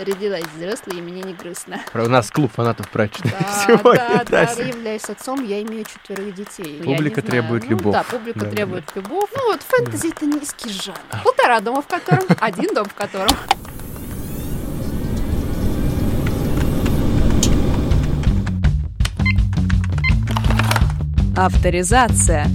Родилась взрослой, и мне не грустно. У нас клуб фанатов прачечной Да, сегодня. да, да. да, являюсь отцом, я имею четверых детей. Я Публика требует ну любовь. Да, публика Да, да, требует любовь. Ну вот фэнтези это низкий жанр. Полтора дома в котором, один дом в котором. Авторизация.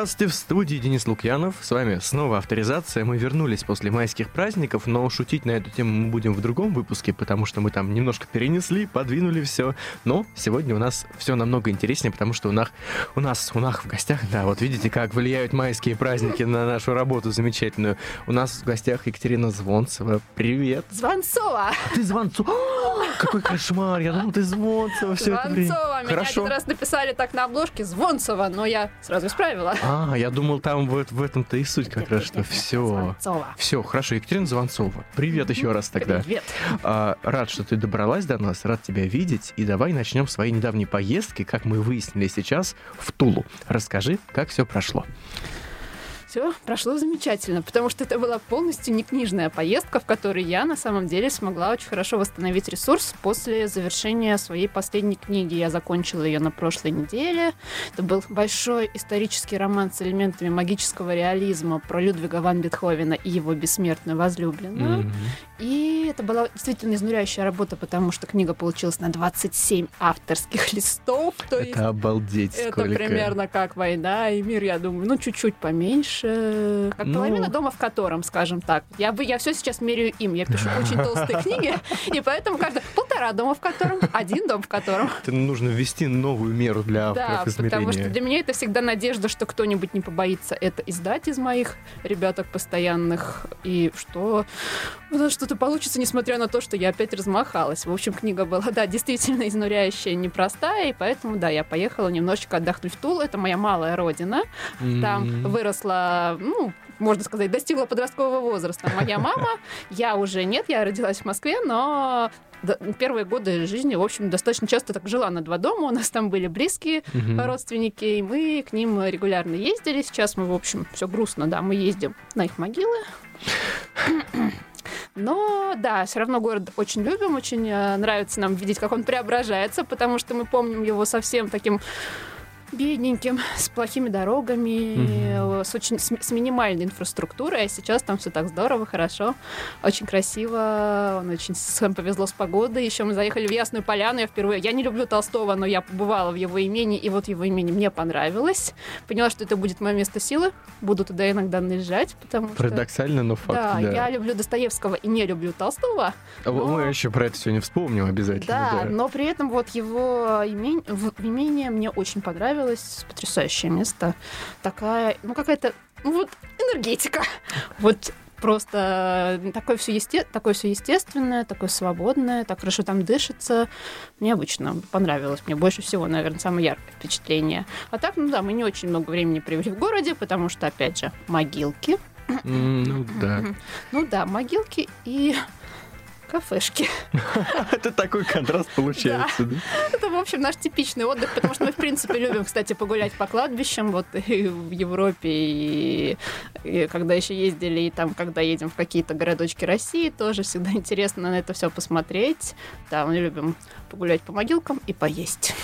Здравствуйте, в студии Денис Лукьянов. С вами снова авторизация. Мы вернулись после майских праздников, но шутить на эту тему мы будем в другом выпуске, потому что мы там немножко перенесли, подвинули все. Но сегодня у нас все намного интереснее, потому что у нас, у нас, у нас в гостях, да, вот видите, как влияют майские праздники на нашу работу замечательную. У нас в гостях Екатерина Звонцева. Привет. Звонцова! А ты Звонцова? Какой кошмар, я думал, ты Звонцева все это время. Звонцова! Меня Хорошо. один раз написали так на обложке Звонцова, но я сразу исправила. А, я думал, там в, в этом-то и суть как раз, что все. Все, хорошо, Екатерина Звонцова. Привет еще раз тогда. Привет. А, рад, что ты добралась до нас, рад тебя видеть. И давай начнем с своей недавней поездки, как мы выяснили сейчас, в Тулу. Расскажи, как все прошло. Все прошло замечательно, потому что это была полностью не книжная поездка, в которой я на самом деле смогла очень хорошо восстановить ресурс после завершения своей последней книги. Я закончила ее на прошлой неделе. Это был большой исторический роман с элементами магического реализма про Людвига ван Бетховена и его бессмертную возлюбленную. Мгм. И это была действительно изнуряющая работа, потому что книга получилась на 27 авторских листов. То есть Это обалдеть это сколько. примерно как «Война и мир», я думаю, ну, чуть-чуть поменьше. Как Ну. половина дома, в котором, скажем так. Я, бы, я все сейчас меряю им. Я пишу очень толстые книги, и поэтому каждый полтора дома, в котором, один дом, в котором. Это нужно ввести новую меру для Да, потому что для меня это всегда надежда, что кто-нибудь не побоится это издать из моих ребяток постоянных, и что у нас что-то получится, несмотря на то, что я опять размахалась. В общем, книга была, да, действительно изнуряющая, непростая, и поэтому, да, я поехала немножечко отдохнуть в Тулу. Это моя малая родина. Там выросла, ну, можно сказать, достигла подросткового возраста. Моя мама, я уже нет, я родилась в Москве, но первые годы жизни, в общем, достаточно часто так жила на два дома. У нас там были близкие Мгм. родственники, и мы к ним регулярно ездили. Сейчас мы, в общем, все грустно, да, мы ездим на их могилы. Но да, все равно город очень любим, очень э, нравится нам видеть, как он преображается, потому что мы помним его совсем таким бедненьким, с плохими дорогами, э, с очень с, с минимальной инфраструктурой, а сейчас там все так здорово, хорошо, очень красиво, он очень с- повезло с погодой. Еще мы заехали в Ясную Поляну, я впервые, я не люблю Толстого, но я побывала в его имени, и вот его имени мне понравилось. Поняла, что это будет мое место силы, буду туда иногда наезжать, потому что... Парадоксально, но факт. Да, да. я люблю Достоевского и не люблю Толстого. А но- Мы еще про это сегодня вспомним обязательно. Да, да. но при этом вот его имень- имение мне очень понравилось. Потрясающее место. Такая, ну какая-то, ну вот энергетика. Вот просто такое все есте... такое все естественное, такое свободное, так хорошо там дышится. Необычно понравилось. Мне больше всего, наверное, самое яркое впечатление. А так, ну да, мы не очень много времени провели в городе, потому что, опять же, могилки. Ну да. Ну да, могилки и кафешки. Это такой контраст получается. да? Это, в общем, наш типичный отдых, потому что мы, в принципе, любим, кстати, погулять по кладбищам, вот и в Европе, и, и когда еще ездили, и там, когда едем в какие-то городочки России, тоже всегда интересно на это все посмотреть. Да, мы любим погулять по могилкам и поесть.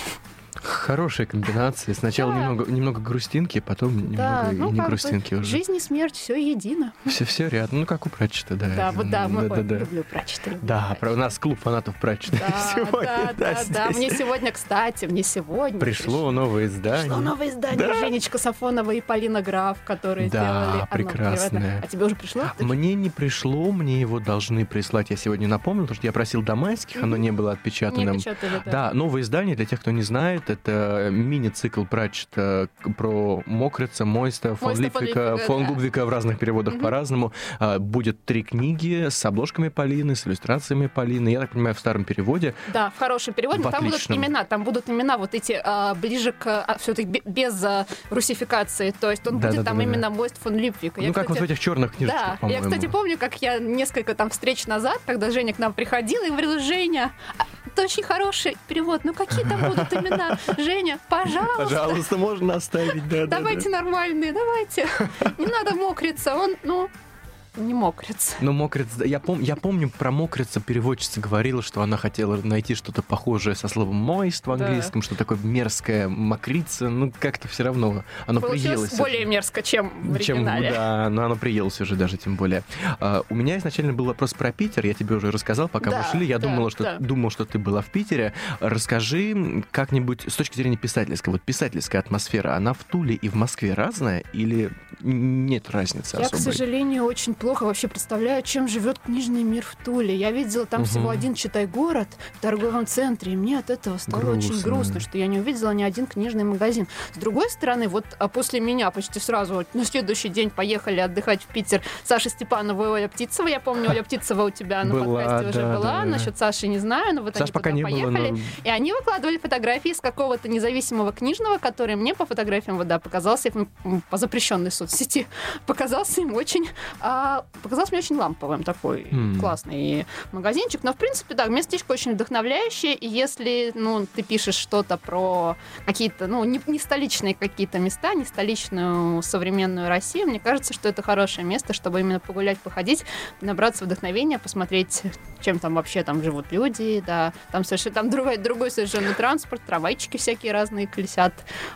Хорошая комбинация. Сначала Да. немного, немного грустинки, потом Да, немного ну, и не как бы грустинки уже. Жизнь и смерть, все едино. Все, все рядом. Ну, как у Прачета, да. Да, вот да, мы да, ой, да. люблю прачета. люблю Да, прачета. про у нас клуб фанатов Прачета Да, сегодня. да, да, да. здесь. Мне сегодня, кстати, мне сегодня Пришло новое издание. Пришло новое издание Да. Женечка Сафонова и Полина Граф, которые Да, сделали оно прекрасное. А тебе уже пришло? Мне не пришло, мне его должны прислать. Я сегодня напомнил, потому что я просил до майских, оно не было отпечатанным. печатали, да. Да, новое издание, для тех, кто не знает, это мини-цикл Пратчета про Мокрица, Мойста, фон Мойста, фон Липвика, фон да. В разных переводах Мгм. по-разному. А, Будет три книги с обложками Полины, с иллюстрациями Полины. Я так понимаю, в старом переводе. Да, в хорошем переводе. В там будут отличном. имена, там будут имена вот эти а, ближе к все-таки без а, русификации. То есть он Да, будет да, там да, да, именно Мойст фон Липвик. ну, как вот в этих черных книжечках, Да, я, кстати, помню, как я несколько там встреч назад, когда Женя к нам приходила и говорила, Женя, а, это очень хороший перевод, ну какие там будут имена? Женя, пожалуйста, Пожалуйста, можно оставить, да, да, да. давайте нормальные, давайте. Не надо мокриться, он, ну, не мокрится. Ну, мокрец, да, я, пом- я помню про мокрица переводчица говорила, что она хотела найти что-то похожее со словом моист в Да. английском, что такое мерзкое мокрица, ну, как-то все равно оно Получилось приелось. более мерзко, чем в чем, да, но оно приелось уже даже тем более. А, у меня изначально был вопрос про Питер, я тебе уже рассказал, пока Да, мы шли. Я да, думала, что да. думал, что ты была в Питере. Расскажи как-нибудь с точки зрения писательской, вот писательская атмосфера, она в Туле и в Москве разная или нет разницы Я, к особой? сожалению, очень плохо вообще представляю, чем живет книжный мир в Туле. Я видела там Мгм. всего один читай-город в торговом центре, и мне от этого стало очень Грустно. грустно, что я не увидела ни один книжный магазин. С другой стороны, вот а после меня почти сразу на следующий день поехали отдыхать в Питер Саша Степанова и Оля Птицева. Я помню, Оля Птицева у тебя на Была, подкасте уже да, была. да, да. Насчет Саши не знаю, но вот Саш они пока не было, поехали. но И они выкладывали фотографии с какого-то независимого книжного, который мне по фотографиям вот, да, показался по запрещенной соцсети, показался им очень, а, показался мне очень ламповым такой М. классный магазинчик. Но в принципе, да, местечко очень вдохновляющее. И если, ну, ты пишешь что-то про какие-то, ну, не, не столичные какие-то места, не столичную современную Россию, мне кажется, что это хорошее место, чтобы именно погулять, походить, набраться вдохновения, посмотреть, чем там вообще там живут люди, да, там совершенно там другой, другой совершенно транспорт, трамвайчики всякие разные колесят,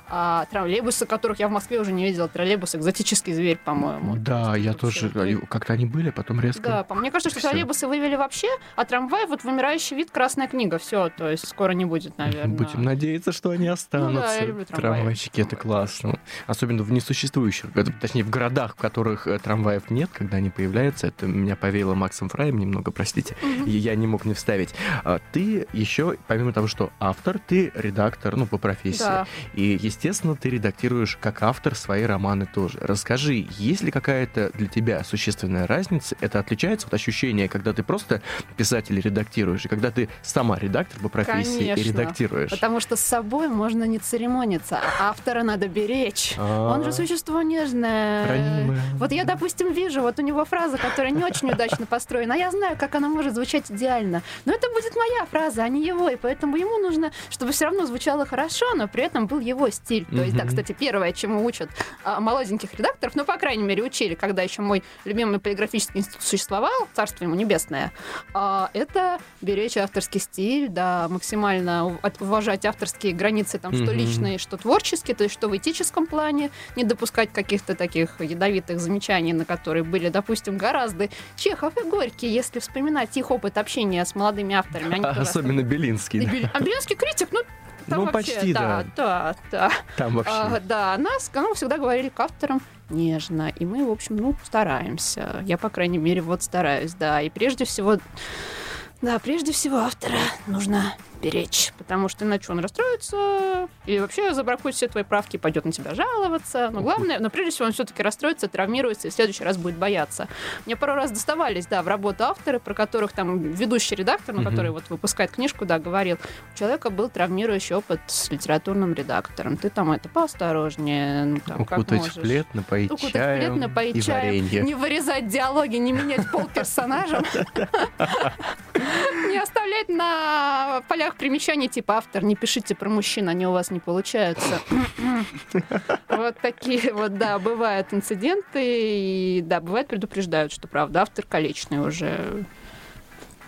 а, троллейбусы, которых я в Москве уже не видела, троллейбус экзотический зверь, по-моему. да, я тоже. Как-то они были, потом резко. Да, по- мне кажется, что Всё. троллейбусы вывели вообще, а трамвай вот вымирающий вид, красная книга, все, то есть скоро не будет, наверное. Будем надеяться, что они останутся. я люблю трамваи. Трамвайчики, это классно. Особенно в несуществующих, точнее, в городах, в которых э, трамваев нет, когда они появляются. Это меня повеяло Максом Фраем немного, простите. И я не мог не вставить. А Ты еще, помимо того, что автор, ты редактор, ну, по профессии. Да. И, естественно, ты редактируешь как автор свои романы тоже. Расскажи, есть ли какая-то для тебя существенная разница? Это отличается от ощущения, когда ты просто писатель и редактируешь, и когда ты сама редактор по профессии и Конечно. редактируешь? Потому что с собой можно не церемониться, а автора надо беречь. Он же существо нежное. Ранимое. Вот я, допустим, вижу, вот у него фраза, которая не очень удачно построена, а я знаю, как она может звучать идеально. Но это будет моя фраза, а не его, и поэтому ему нужно, чтобы все равно звучало хорошо, но при этом был его стиль. То есть, да, кстати, первое, чему учат а, молоденьких редакторов, ну, по крайней мере, учили, когда еще мой любимый полиграфический институт существовал, царство ему небесное, а, это беречь авторский стиль, да, максимально уважать авторские границы, там, что личные, что творческие, то есть что в этическом плане, не допускать каких-то таких ядовитых замечаний, на которые были, допустим, гораздо Чехов и Горький, если вспоминать их опыт общения с молодыми авторами. Они Особенно Белинский. Бел- А Белинский критик, ну, там Ну, вообще, почти, да. да. Да, да. Там вообще. А, да, нас ну, всегда говорили к авторам нежно, и мы, в общем, ну, стараемся. Я, по крайней мере, вот стараюсь, да. И прежде всего, да, прежде всего автора нужно беречь, потому что иначе он расстроится и вообще забракует все твои правки, пойдет на тебя жаловаться. Но главное, но прежде всего он все-таки расстроится, травмируется и в следующий раз будет бояться. Мне пару раз доставались, да, в работу авторы, про которых там ведущий редактор, ну, который вот выпускает книжку, да, говорил, у человека был травмирующий опыт с литературным редактором. Ты там это поосторожнее, ну, там, как Укутать можешь. в плед, напоить Укутать чаем плед, напоить и чаем, варенье. не вырезать диалоги, не менять пол персонажам, не оставлять на полях примечаний типа автор, не пишите про мужчин, они у вас не получаются. Вот такие вот, да, бывают инциденты, и да, бывает предупреждают, что правда автор колечный уже.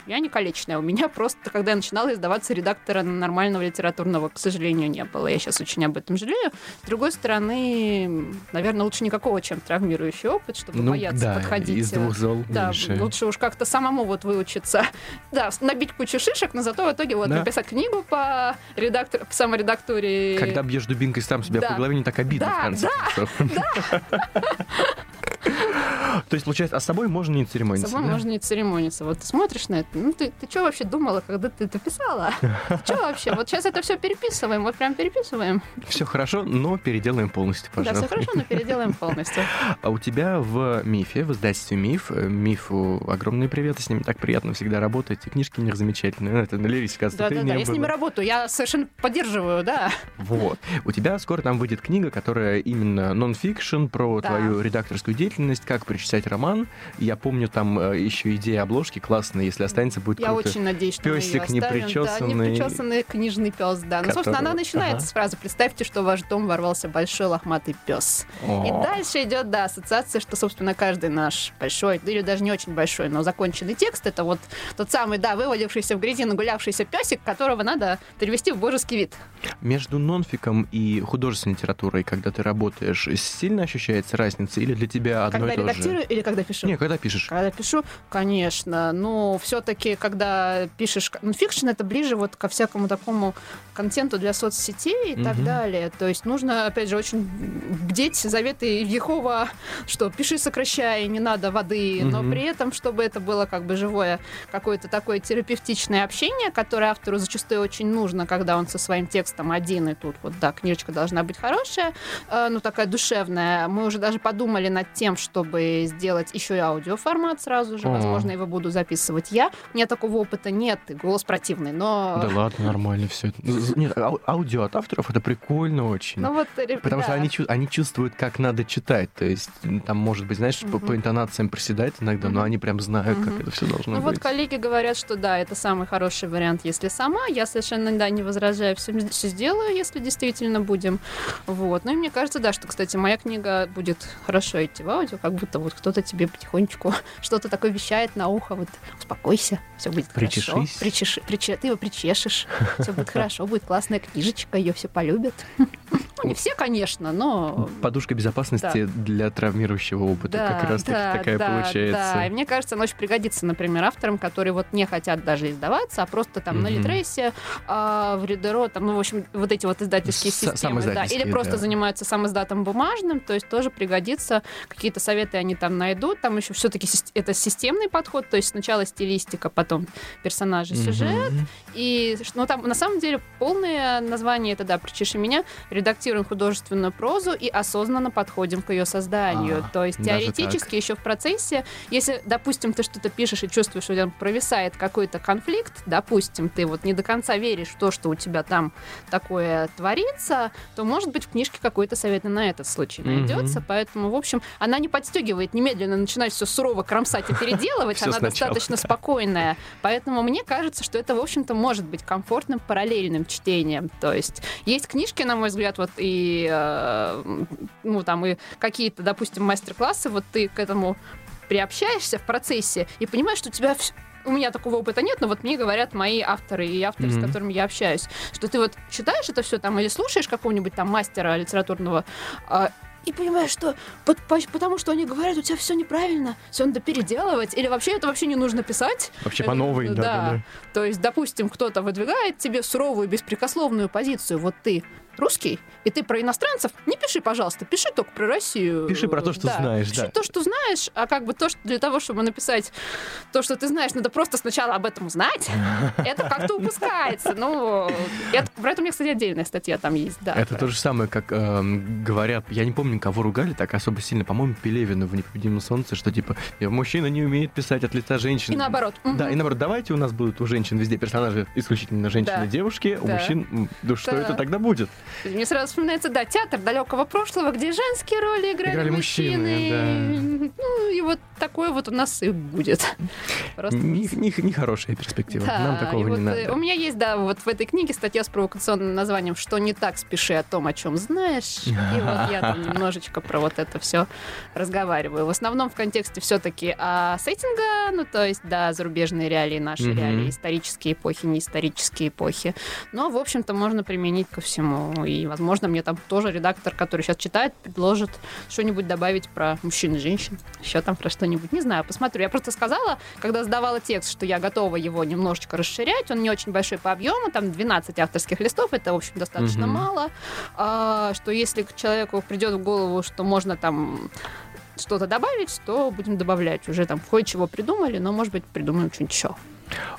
Я не колечная. У меня просто, когда я начинала издаваться, редактора нормального литературного, к сожалению, не было. Я сейчас очень об этом жалею. С другой стороны, наверное, лучше никакого, чем травмирующий опыт, чтобы Ну, бояться да, подходить. из э, двух зол да, меньше. лучше уж как-то самому вот выучиться. Да, набить кучу шишек, но зато в итоге вот Да. написать книгу по, редактор, по саморедактуре. Когда бьешь дубинкой сам себя Да. по голове, не так обидно, Да, в конце концов. То есть, получается, а с собой можно не церемониться? С собой да? можно не церемониться. Вот ты смотришь на это, ну ты, ты что вообще думала, когда ты это писала? Что вообще? Вот сейчас это все переписываем, вот прям переписываем. Все хорошо, но переделаем полностью, Да, пожалуйста. все хорошо, но переделаем полностью. А у тебя в МИФе, в издательстве МИФ, э, МИФу огромный привет, с ними так приятно всегда работать, и книжки у них замечательные. Ну, Это на лирическое Да, да, отступление да. Я с ними работаю, я совершенно поддерживаю, да. Вот. У тебя скоро там выйдет книга, которая именно нон-фикшн, про Да. твою редакторскую деятельность, как прочитать роман. Я помню, там э, еще идея обложки классная, если останется, будет Я круто. очень надеюсь, что мы оставим. непричесанный. Да, непричесанный книжный пес, да. Ну, собственно, она начинается Ага. с фразы «Представьте, что в ваш дом ворвался большой лохматый пес». И дальше идет, да, ассоциация, что, собственно, каждый наш большой, или даже не очень большой, но законченный текст, это вот тот самый, да, вывалившийся в грязи нагулявшийся песик, которого надо перевести в божеский вид. Между нонфиком и художественной литературой, когда ты работаешь, сильно ощущается разница или для тебя одно когда и то редактирую же? или когда пишу? Не, когда пишешь. Когда пишу, конечно, но все-таки, когда пишешь нонфикшн, это ближе вот ко всякому такому контенту для соцсетей и так Мгм. далее. То есть нужно, опять же, очень бдеть заветы Ехова, что пиши, сокращай, не надо воды, но Мгм. при этом, чтобы это было как бы живое какое-то такое терапевтичное общение, которое автору зачастую очень нужно, когда он со своим текстом один, и тут вот, да, книжечка должна быть хорошая, э, ну, такая душевная. Мы уже даже подумали над тем, чтобы сделать еще и аудиоформат сразу же. О. Возможно, его буду записывать я. У меня такого опыта нет, и голос противный, но... Да ладно, нормально все. Нет, ау- аудио от авторов это прикольно очень. Ну вот, ре- Потому что они, они чувствуют, как надо читать. То есть там, может быть, знаешь, по, интонациям приседает иногда, но они прям знают, как это все должно Ну вот быть. коллеги говорят, что да, это самый хороший вариант, если сама. Я совершенно да, не возражаю, все, сделаю, если действительно будем. Вот. Ну и мне кажется, да, что, кстати, моя книга будет хорошо идти в аудио, как будто вот кто-то тебе потихонечку что-то такое вещает на ухо, вот успокойся, все будет хорошо. Причешись. Причеши, приче- ты его причешешь, все будет хорошо, будет классная книжечка, ее все полюбят. Ну, не все, конечно, но Подушка безопасности для травмирующего опыта. как раз таки такая да, получается. Да, и мне кажется, она очень пригодится, например, авторам, которые вот не хотят даже издаваться, а просто там на Мгм. Литресе, а, в Ридеро, там, ну, в общем, вот эти вот издательские С- системы, да, или просто да. занимаются самоиздатом бумажным, то есть тоже пригодится, какие-то советы они там найдут, там еще все-таки это системный подход, то есть сначала стилистика, потом персонажи, сюжет, Мгм. И ну, там на самом деле полное название это да, причеши меня, редактируем художественную прозу и осознанно подходим к ее созданию. А, То есть теоретически еще в процессе, если, допустим, ты что-то пишешь и чувствуешь, что там провисает какой-то конфликт, допустим, ты вот не до конца веришь в то, что у тебя там такое творится, то, может быть, в книжке какой-то совет на этот случай найдется. Поэтому, в общем, она не подстегивает немедленно начинать все сурово кромсать и переделывать, она достаточно спокойная. Поэтому мне кажется, что это, в общем-то, может быть комфортным параллельным чтением. То есть есть книжки, на мой взгляд, вот и, э, ну, там, и какие-то, допустим, мастер-классы, вот ты к этому приобщаешься в процессе и понимаешь, что у тебя вс- у меня такого опыта нет, но вот мне говорят мои авторы и авторы, Мгм. с которыми я общаюсь, что ты вот читаешь это все там или слушаешь какого-нибудь там мастера литературного, а, и понимаешь, что по- по- потому что они говорят, у тебя все неправильно, все надо переделывать, или вообще это вообще не нужно писать. Вообще Это- по новой, да, да, да. То есть, допустим, кто-то выдвигает тебе суровую, беспрекословную позицию. Вот ты русский, и ты про иностранцев не пиши, пожалуйста, пиши только про Россию. Пиши про то, что знаешь, пиши да. то, что знаешь, а как бы то, что для того, чтобы написать то, что ты знаешь, надо просто сначала об этом знать. Это как-то упускается. Ну, это, про это у меня, кстати, отдельная статья там есть, да. Это то же самое, как эм, говорят, я не помню, кого ругали так особо сильно, по-моему, Пелевина в «Непобедимом солнце», что типа «Э, мужчина не умеет писать от лица женщин. И наоборот. Да, и наоборот, давайте у нас будут у женщин везде персонажи исключительно женщины Да. и девушки, у Да. мужчин, да что Да. это тогда будет? Мне сразу вспоминается, да, театр далекого прошлого, где женские роли играли, Играли мужчины, Ну, и вот такое вот у нас и будет. Просто Не, не- не перспектива, Да, нам такого не вот, э, надо. У меня есть, да, вот в этой книге статья с провокационным названием «Что не так, спеши о том, о чем знаешь». И вот я там немножечко про вот это все разговариваю. В основном в контексте все-таки а, сеттинга, ну, то есть, да, зарубежные реалии, наши реалии, исторические эпохи, неисторические эпохи. Но, в общем-то, можно применить ко всему. И, возможно, мне там тоже редактор, который сейчас читает, предложит что-нибудь добавить про мужчин и женщин. Еще там про что-нибудь. Не знаю, посмотрю. Я просто сказала, когда сдавала текст, что я готова его немножечко расширять. Он не очень большой по объему, там 12 авторских листов, это, в общем, достаточно Мгм. мало. А, что если к человеку придет в голову, что можно там что-то добавить, то будем добавлять. Уже там кое-чего придумали, но, может быть, придумаем что-нибудь еще.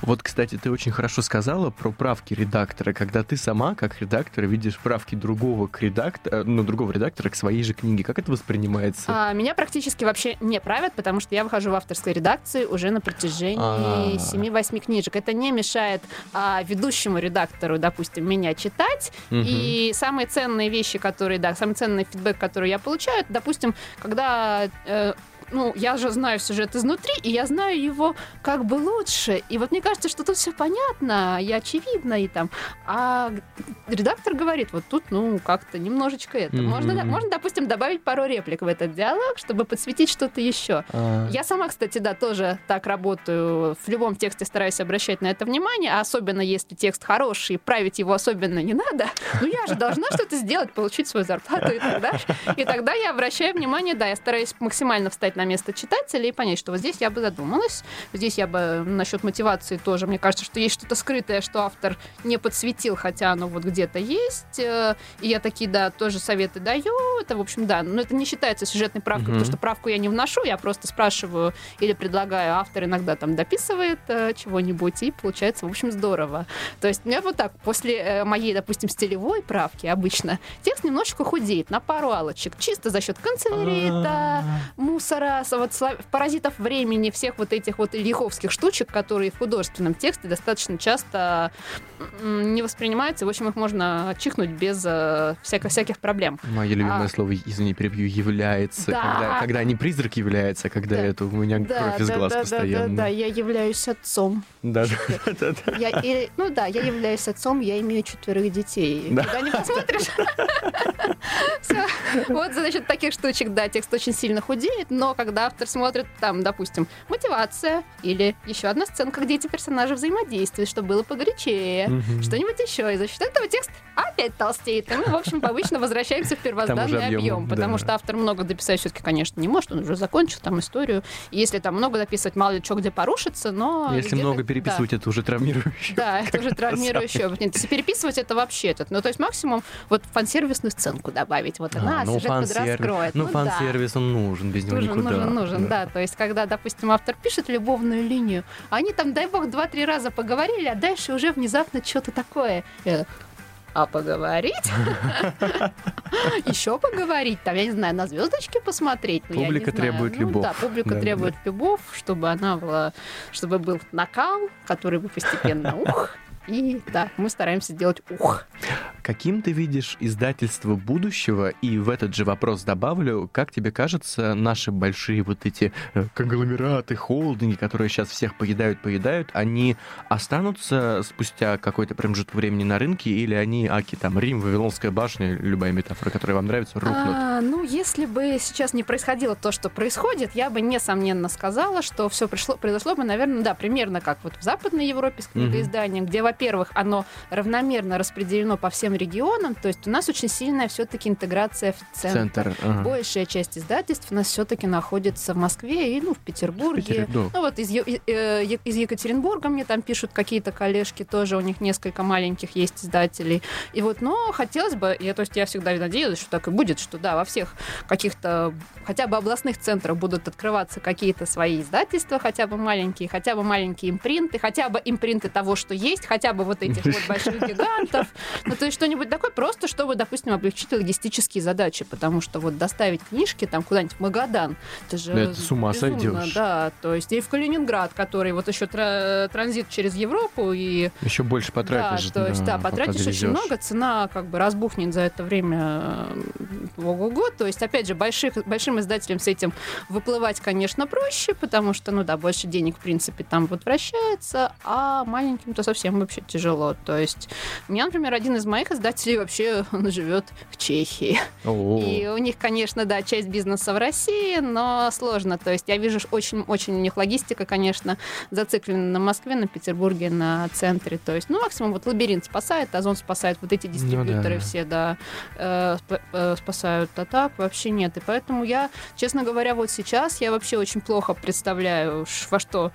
Вот, кстати, ты очень хорошо сказала про правки редактора, когда ты сама, как редактор, видишь правки другого к редактора, ну, другого редактора к своей же книге. Как это воспринимается? А, меня практически вообще не правят, потому что я выхожу в авторской редакции уже на протяжении А. 7-8 книжек. Это не мешает а, ведущему редактору, допустим, меня читать. Мгм. И самые ценные вещи, которые, да, самый ценный фидбэк, который я получаю, это, допустим, когда э, ну, я же знаю сюжет изнутри, и я знаю его как бы лучше. И вот мне кажется, что тут все понятно, и очевидно, и там. А редактор говорит, вот тут, ну, как-то немножечко это. Мгм. Можно, можно, допустим, добавить пару реплик в этот диалог, чтобы подсветить что-то еще. А, Я сама, кстати, да, тоже так работаю. В любом тексте стараюсь обращать на это внимание, а особенно если текст хороший, править его особенно не надо. Ну, я же должна что-то сделать, получить свою зарплату и так далее. И тогда я обращаю внимание, да, я стараюсь максимально встать на место читателя и понять, что вот здесь я бы задумалась, здесь я бы насчет мотивации тоже, мне кажется, что есть что-то скрытое, что автор не подсветил, хотя оно вот где-то есть. Э, И я такие, да, тоже советы даю. Это, в общем, да, но это не считается сюжетной правкой, Мгм. потому что правку я не вношу, я просто спрашиваю или предлагаю, автор иногда там дописывает э, чего-нибудь, и получается, в общем, здорово. То есть у меня вот так, после э, моей, допустим, стилевой правки обычно текст немножечко худеет на пару алочек, чисто за счет канцелярита, мусора, с- вот, сла- паразитов времени, всех вот этих вот ильиховских штучек, которые в художественном тексте достаточно часто не воспринимаются. В общем, их можно чихнуть без э, всяко- всяких проблем. Мое любимое А. слово, извини, перебью, является. Да. Когда, когда не призрак является, а когда Да. это у меня кровь из глаз да, да, постоянно. да, да, я являюсь отцом. Да, да, да, да. Я, и- ну да, я являюсь отцом, я имею четверых детей. Да. Не посмотришь. Вот за счет таких штучек, да, текст очень сильно худеет, но когда автор смотрит, там, допустим, мотивация или еще одна сценка, где эти персонажи взаимодействуют, чтобы было погорячее, Мгм. что-нибудь еще, и за счет этого текст опять толстеет. И мы, в общем, обычно возвращаемся в первозданный объем, объем, потому да. что автор много дописать все-таки, конечно, не может, он уже закончил там историю. И если там много дописывать, мало ли что где порушится, но... Если много да. переписывать, это уже травмирующе. Да, это уже травмирующее. Вот Нет, если переписывать, это вообще этот. Ну, то есть максимум вот фан-сервисную сценку добавить. Вот она А, ну, сюжет подраскроет. Ну, да. фан-сервис, он нужен, без него Нужен, никуда. Нужен, нужен, да. То есть, когда, допустим, автор пишет любовную линию, они там, дай бог, два-три раза поговорили, а дальше уже внезапно что-то такое. Я, А поговорить? Еще поговорить? Там, я не знаю, на звездочки посмотреть? Ну, я не Публика требует Ну любовь. Да, публика Да, требует любовь, чтобы она была, чтобы был накал, который бы постепенно ух. И да, мы стараемся делать ух. Каким ты видишь издательство будущего? И в этот же вопрос добавлю, как тебе кажется, наши большие вот эти э, конгломераты, холдинги, которые сейчас всех поедают, поедают, они останутся спустя какой-то промежуток времени на рынке, или они, аки там, Рим, Вавилонская башня, любая метафора, которая вам нравится, рухнут? А, ну, если бы сейчас не происходило то, что происходит, я бы несомненно сказала, что все пришло, произошло бы, наверное, да, примерно как вот в Западной Европе с книгоизданием, где, во-первых, оно равномерно распределено по всем регионам, то есть у нас очень сильная все-таки интеграция в центр. Центр. ага. Большая часть издательств у нас все-таки находится в Москве и ну, в Петербурге. Да. Ну вот из, Е- э, из Екатеринбурга мне там пишут какие-то коллежки, тоже у них несколько маленьких есть издателей. И вот, но хотелось бы, я, то есть я всегда надеялась, что так и будет, что да, во всех каких-то хотя бы областных центрах будут открываться какие-то свои издательства, хотя бы маленькие, хотя бы маленькие импринты, хотя бы импринты того, что есть, хотя бы вот этих вот больших гигантов. Ну, то есть что-нибудь такое, просто чтобы, допустим, облегчить логистические задачи, потому что вот доставить книжки там куда-нибудь в Магадан, это же это с ума безумно, сойдешь. Да, то есть и в Калининград, который вот еще тра- транзит через Европу, и Еще больше потратишь. да, то есть, да, потратишь очень довезёшь. много, цена как бы разбухнет за это время ого-го. То есть, опять же, больших, большим издателям с этим выплывать, конечно, проще, потому что, ну да, больше денег, в принципе, там вот вращается, а маленьким-то совсем вообще тяжело. То есть, у меня, например, один из моих издателей вообще, он живет в Чехии. О, И у них, конечно, да, часть бизнеса в России, но сложно. То есть я вижу очень-очень у них логистика, конечно, зациклена на Москве, на Петербурге, на центре. То есть, ну, максимум вот лабиринт спасает, Озон спасает, вот эти дистрибьюторы да. все, да, э, сп- э, спасают. А так вообще нет. И поэтому я, честно говоря, вот сейчас я вообще очень плохо представляю, во что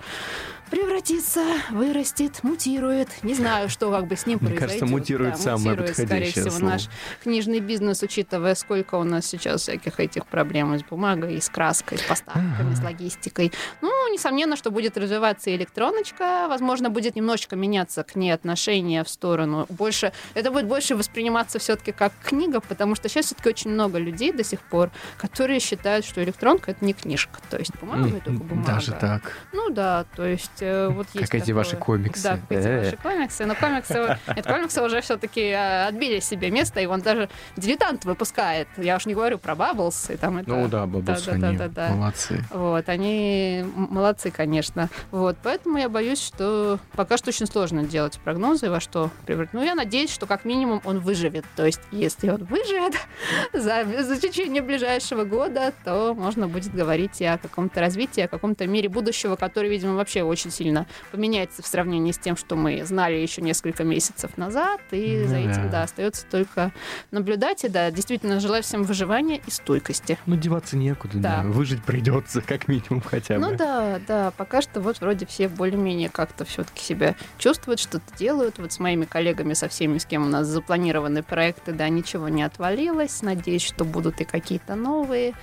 превратится, вырастет, мутирует. Не знаю, что как бы с ним Мне произойдет. кажется, мутирует да, самое мутирует, скорее подходящее всего, слово. наш книжный бизнес, учитывая, сколько у нас сейчас всяких этих проблем с бумагой, и с краской, с поставками, с логистикой. Ну, несомненно, что будет развиваться и электроночка, возможно, будет немножечко меняться к ней отношение в сторону больше, это будет больше восприниматься все-таки как книга, потому что сейчас все-таки очень много людей до сих пор, которые считают, что электронка это не книжка, то есть бумага это только бумага. Даже так. Ну да, то есть э, вот есть Как эти ваши такое. комиксы. Да, как эти Э. ваши комиксы. Но комиксы, нет, комиксы уже все-таки отбили себе место, и он даже дилетант выпускает. Я уж не говорю про Bubbles. И там это... Ну да, бабус, да, да, они да, да. молодцы. Вот, они молодцы, конечно. Вот, поэтому я боюсь, что пока что очень сложно делать прогнозы, во что превратит. Ну, я надеюсь, что как минимум он выживет. То есть, если он выживет за, за течение ближайшего года, то можно будет говорить и о каком-то развитии, о каком-то мире будущего, который, видимо, вообще очень сильно поменяется в сравнении с тем, что мы знали еще несколько месяцев назад. И Ну за этим, да. да, остается только наблюдать. И да, действительно, желаю всем выживания и стойкости. Ну, деваться некуда, да. Да. Выжить придется, как минимум, хотя бы. Ну да, да, пока что вот вроде все более-менее как-то все-таки себя чувствуют, что-то делают. Вот с моими коллегами, со всеми, с кем у нас запланированы проекты, да, ничего не отвалилось. Надеюсь, что будут и какие-то новые.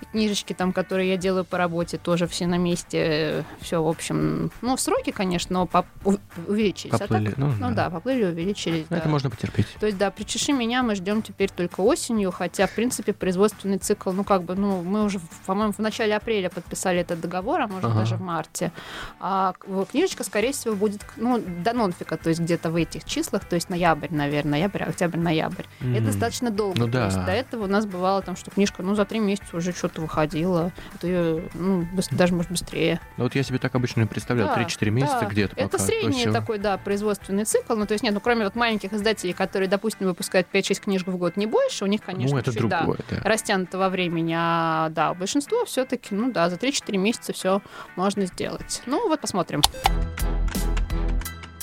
И книжечки там, которые я делаю по работе, тоже все на месте. Все, в общем, ну, сроки, конечно, но поп- увеличились. А так- Поплыли, ну, ну да, поплыли, увеличились. Ну, да. Это можно потерпеть. То есть, да, «Причеши меня» мы ждем теперь только осенью, хотя, в принципе, производственный цикл, ну, как бы, ну, мы уже, по-моему, в начале апреля подписали этот договор, а может, Ага. даже в марте. А книжечка, скорее всего, будет, ну, до нонфика, то есть где-то в этих числах, то есть ноябрь, наверное, ноябрь, октябрь, ноябрь. Это М. достаточно долго. Ну то да. есть до этого у нас бывало там, что книжка, ну, за три месяца уже что-то выходила, а то её, ну, даже, может, быстрее. Ну, вот я себе так обычно и представлял, Да, 3-4 месяца да. где-то пока. Это то средний всё. такой, да, производственный цикл. Ну, то есть, нет, ну, кроме вот маленьких издателей, которые, допустим, выпускают 5-6 книжек в год, не больше, у них, конечно, Ну, это чуть, да, другое, да. растянуто во времени. А, да, большинство все-таки, ну, да, за 3-4 месяца все можно сделать. Ну, вот посмотрим.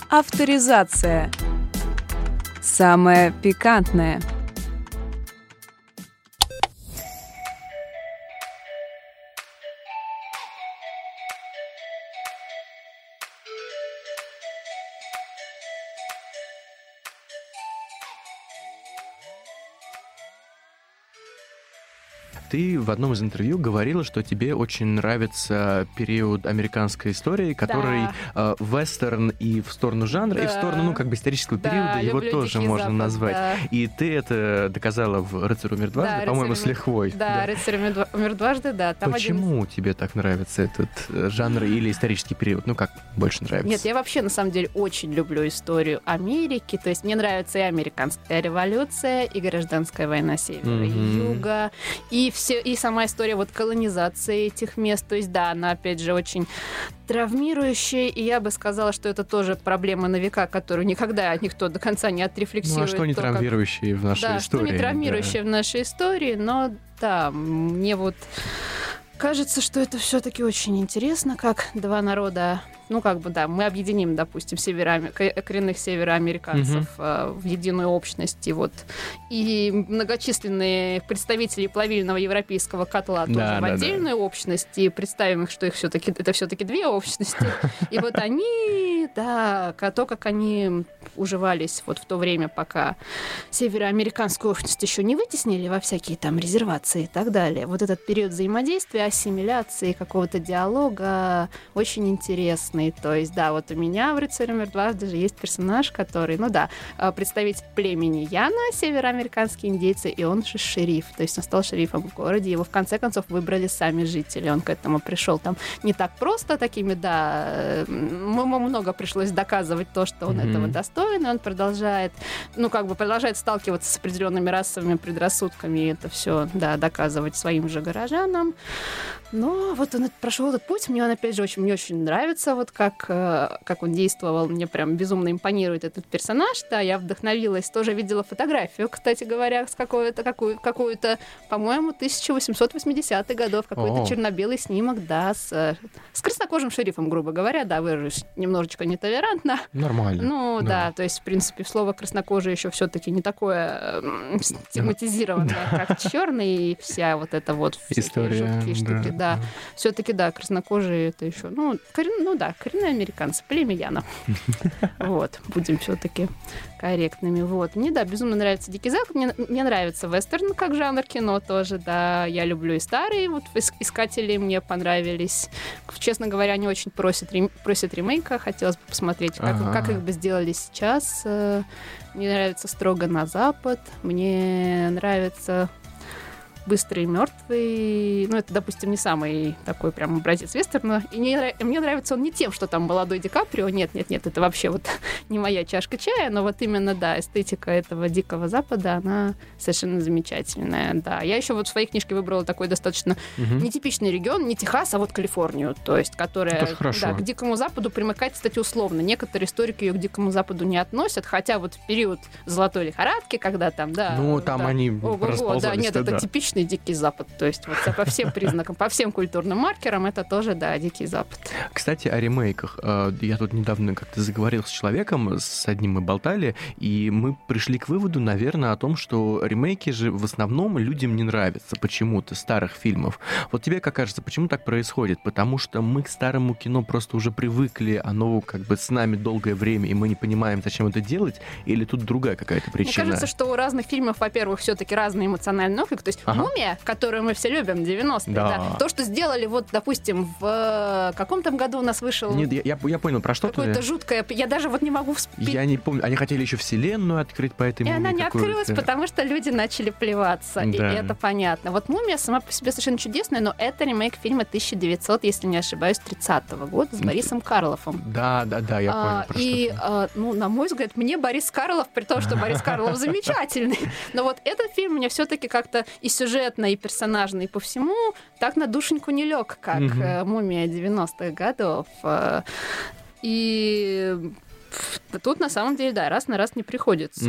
Авторизация. Самое пикантное. Ты в одном из интервью говорила, что тебе очень нравится период американской истории, который э, вестерн и в сторону жанра, и в Да. сторону, ну, как бы исторического периода, Да, его люблю тоже «Дикий можно Запад», назвать. да. И ты это доказала в «Рыцарь умер дважды», Да, по-моему, «Рыцарь с лихвой. Да, «Рыцарь умер два- умер дважды», да. Там один Почему тебе так нравится этот э, жанр или исторический период? Ну, как больше нравится? Нет, я вообще на самом деле очень люблю историю Америки. То есть мне нравится и американская революция, и гражданская война севера и Мгм. юга, и все, и сама история вот колонизации этих мест. То есть да, она опять же очень травмирующая, и я бы сказала, что это тоже проблема на века, которую никогда никто до конца не Ну, отрефлексирует. а что не то, как- травмирующие в нашей да, истории? что не травмирующее в нашей истории, но да, мне вот кажется, что это все-таки очень интересно, как два народа, ну как бы да, мы объединим, допустим, к- коренных североамериканцев э, в единую общность, и вот и многочисленные представители плавильного европейского котла тоже Да, в да, да. отдельную общность, и представим их, что их все-таки это все-таки две общности, и вот они, да, то, как они уживались вот в то время, пока североамериканскую общность еще не вытеснили во всякие там резервации и так далее. Вот этот период взаимодействия, ассимиляции, какого-то диалога очень интересный. То есть, да, вот у меня в «Рыцаре умер дважды» же есть персонаж, который, ну да, э, представитель племени Яна, североамериканские индейцы, и он же шериф. То есть он стал шерифом в городе. Его в конце концов выбрали сами жители. Он к этому пришел там не так просто такими, да, ему много пришлось доказывать то, что он Мгм. этого достоин, и он продолжает, ну, как бы продолжает сталкиваться с определенными расовыми предрассудками, и это все, да, доказывать своим же горожанам. Но вот он прошел этот путь, мне он, опять же, очень, мне очень нравится, вот как, э, как он действовал, мне прям безумно импонирует этот персонаж, да, я вдохновилась, тоже видела фотографию, кстати говоря, с какой-то, какую, какую-то, по-моему, 1880-х годов, какой-то О. черно-белый снимок, да, с, с краснокожим шерифом, грубо говоря, да, выражусь немножечко нетолерантно, Нормально. ну Да. да. то есть, в принципе, слово краснокожий еще все-таки не такое м, стигматизированное, как черный, и вся вот эта вот История, штуки, да. Все-таки, да, краснокожие это еще, ну, корен- ну да, коренные американцы, племя. Вот, будем все-таки корректными. Вот. Мне, да, безумно нравится Дикий Запад. Мне, мне нравится вестерн как жанр кино тоже, да. Я люблю и старые вот ис- искатели мне понравились. Честно говоря, они очень просят, рем- просят ремейка. Хотелось бы посмотреть, как, Ага. как их бы сделали сейчас. Э, Мне нравится «Строго на запад». Мне нравится быстрый и мертвый. Ну, это, допустим, не самый такой прям образец вестерна. И не нрав- мне нравится он не тем, что там молодой Ди Каприо. Нет, нет, нет, это вообще вот не моя чашка чая, но вот именно, да, эстетика этого Дикого Запада, она совершенно замечательная, да. Я еще вот в своей книжке выбрала такой достаточно Мгм. нетипичный регион, не Техас, а вот Калифорнию, то есть, которая да, к Дикому Западу примыкает, кстати, условно. Некоторые историки ее к Дикому Западу не относят, хотя вот в период золотой лихорадки, когда там, да... Ну, там да, они Ого-го, да, нет, это типичный Дикий Запад. То есть вот по всем признакам, по всем культурным маркерам это тоже, да, Дикий Запад. Кстати, о ремейках. Э, Я тут недавно как-то заговорил с человеком, с одним мы болтали, и мы пришли к выводу, наверное, о том, что ремейки же в основном людям не нравятся почему-то, старых фильмов. Вот тебе как кажется, почему так происходит? Потому что мы к старому кино просто уже привыкли, оно как бы с нами долгое время, и мы не понимаем, зачем это делать, или тут другая какая-то Мне причина? кажется, что у разных фильмов, во-первых, все-таки разный эмоциональный отклик. То есть Ага. «Мумия», которую мы все любим, 90-е, Да. да. то, что сделали вот, допустим, в э, каком там году у нас вышел Нет, я, я- я понял, про что какое-то жуткое... Я даже вот не могу вспомнить. Я не помню. Они хотели еще вселенную открыть по этой И она не открылась, потому что люди начали плеваться. И Да. это понятно. Вот «Мумия» сама по себе совершенно чудесная, но это ремейк фильма 1900, если не ошибаюсь, 30 года с Борисом Карлофом. Да, да, да, я понял, А, и, а, ну, на мой взгляд, мне Борис Карлов, при том, что Борис Карлов замечательный, но вот этот фильм мне все-таки как-то и сюжетно, и персонажно, и по всему так на душеньку не лег, как э, «Мумия» 90-х годов. Э, И тут на самом деле, да, раз на раз не приходится.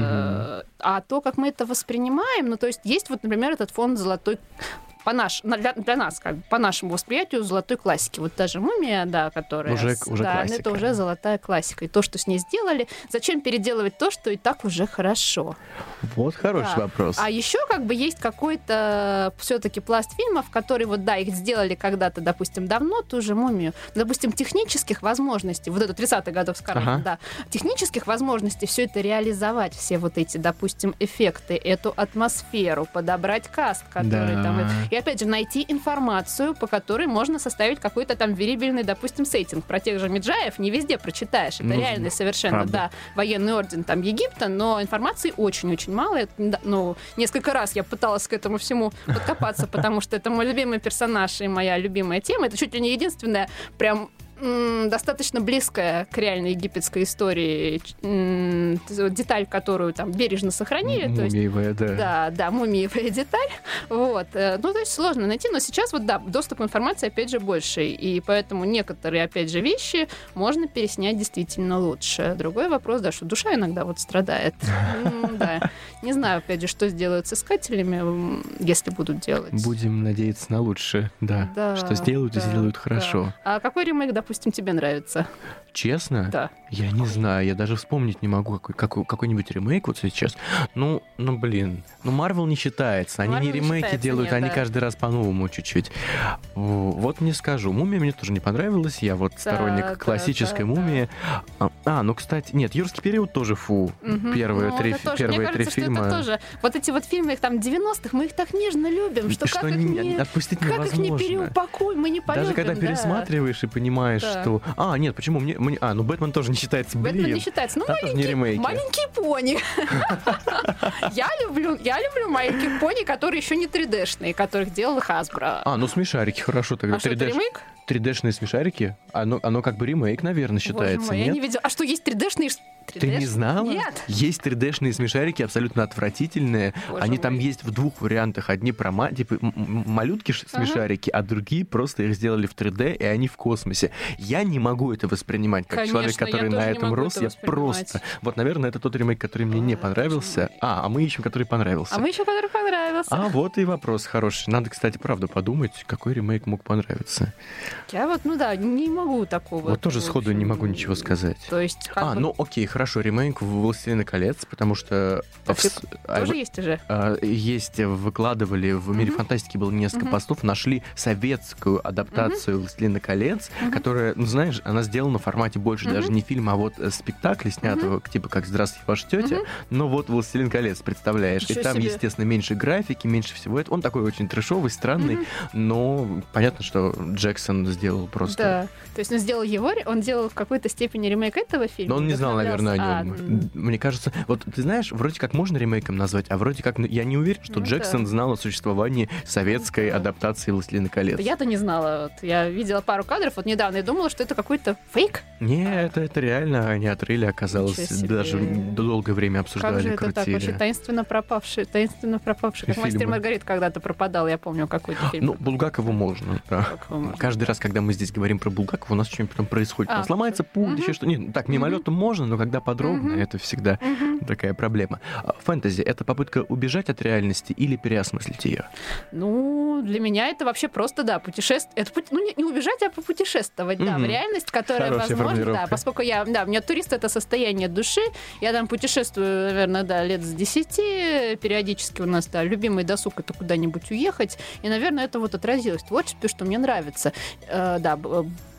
А то, как мы это воспринимаем, ну, то есть есть вот, например, этот фонд «Золотой по наш, на- для, для нас, как бы, по нашему восприятию, золотой классики. Вот та же мумия, да, которая... Уже- уже да, ну, классика. это уже золотая классика. И то, что с ней сделали, зачем переделывать то, что и так уже хорошо? Вот хороший да. вопрос. А еще как бы есть какой-то все-таки пласт фильмов, которые вот, да, их сделали когда-то, допустим, давно, ту же мумию. Допустим, технических возможностей, вот это 30-х годов с Карлом, Ага. да, технических возможностей все это реализовать, все вот эти, допустим, эффекты, эту атмосферу, подобрать каст, который Да. там... И опять же, найти информацию, по которой можно составить какой-то там верибельный, допустим, сеттинг. Про тех же Меджаев не везде прочитаешь. Это Ну, реальный совершенно, правда. да, военный орден там Египта, но информации очень-очень мало. Это, ну, несколько раз я пыталась к этому всему подкопаться, потому что это мой любимый персонаж и моя любимая тема. Это чуть ли не единственная прям достаточно близкая к реальной египетской истории деталь, которую там бережно сохранили. То есть Мумиевая, да. да, да, мумиевая деталь. Вот. э, Ну, то есть сложно найти, но сейчас вот, да, доступ к информации, опять же, больше. И поэтому некоторые, опять же, вещи можно переснять действительно лучше. Другой вопрос, да, что душа иногда вот страдает. Да. Не знаю, опять же, что сделают с искателями, если будут делать. Будем надеяться на лучшее, да. Что сделают и сделают хорошо. А какой ремейк, допустим, тебе нравится? Честно? Да. Я не знаю, я даже вспомнить не могу какой, какой, какой-нибудь ремейк вот сейчас. Ну, ну блин, ну Марвел не считается, они Marvel не не ремейки считается, делают, нет, они да. каждый раз по-новому чуть-чуть. Вот не скажу, Мумия мне тоже не понравилась, я вот сторонник да, классической да, да. мумии. А, А, ну кстати, нет, юрский период тоже фу. Мгм. Первые Ну, три, тоже- первые Мне три кажется, что фильма. это тоже... Вот эти вот фильмы их там 90-х, мы их так нежно любим, что, как их не- не... отпустить Как их не невозможно. переупакуй, мы не полюбим. Даже когда да. пересматриваешь и понимаешь, Да. что... А, нет, почему мне... мне- А, ну Бэтмен тоже не считается, Бэтмен блин. не считается. Ну, тоже не маленький, ремейки. маленький пони. Я люблю, я люблю маленьких пони, которые еще не 3D-шные, которых делал Hasbro. А, ну смешарики, хорошо тогда. А что, это 3D ремейк? 3D-шные смешарики? Оно, оно как бы ремейк, наверное, Боже считается, мой, я нет? не видела. А что, есть 3D-шные? Ты не знала? Нет. Есть 3D-шные смешарики абсолютно отвратительные. Боже Они мой. там есть в двух вариантах. Одни про ма- типа малютки ш- Ага. смешарики, а другие просто их сделали в 3D, и они в космосе. Я не могу это воспринимать как Конечно, человек, который на этом рос. это Я просто... Вот, наверное, это тот ремейк, который мне не понравился. А, а мы ищем, который понравился. А мы еще который понравился. А вот и вопрос хороший. Надо, кстати, правда подумать, какой ремейк мог понравиться. Я вот, ну да, не могу такого. Вот тоже сходу не могу ничего сказать. То есть, А, бы, ну окей, хорошо, ремейк в «Властелина колец», потому что... В с- а, тоже в- есть уже. а, Есть, выкладывали в «Мире Мгм. фантастики» было несколько Мгм. постов, нашли советскую адаптацию «Властелина колец», Мгм. которая, ну знаешь, она сделана в формате больше Мгм. даже не фильма, а вот э, спектакля, снятого типа как «Здравствуйте, ваша тетя», Мгм. но вот «Властелин колец», представляешь? Ничего И там, себе. естественно, меньше графики, меньше всего этого. Он такой очень трешовый, странный, Мгм. но понятно, что Джексон сделал просто... Да. То есть он сделал его, он делал в какой-то степени ремейк этого фильма. Но он не знал, наверное, о нем. А, Мне кажется, вот ты знаешь, вроде как можно ремейком назвать, а вроде как ну, я не уверен, что Ну Джексон да. знал о существовании советской Да. адаптации «Властелина колец». Я-то не знала. Вот я видела пару кадров вот недавно и думала, что это какой-то фейк. Не, это, это реально они отрыли, оказалось, даже долгое время обсуждали, как же это так? крутили. Вообще таинственно пропавший, таинственно пропавший. Как мастер. Маргарит когда-то пропадал, я помню какой-то фильм. Ну, Булгакову можно, да. Можно? Каждый раз, когда мы здесь говорим про Булгакова, у нас что-нибудь потом происходит. А, Там сломается пульт, мгм. еще что Нет, ну так, мимолетом можно, но когда подробно, Мгм. это всегда Мгм. такая проблема. А Фэнтези — это попытка убежать от реальности или переосмыслить ее? Ну, для меня это вообще просто, да, путешествие. Это ну, не, не убежать, а попутешествовать, да, в реальность, которая Хорошая возможно, да, поскольку я, да, у меня турист это состояние души, я там путешествую, наверное, да, лет с 10, периодически у нас, да, любимый досуг это куда-нибудь уехать, и, наверное, это вот отразилось в творчестве, что мне нравится, Э, да,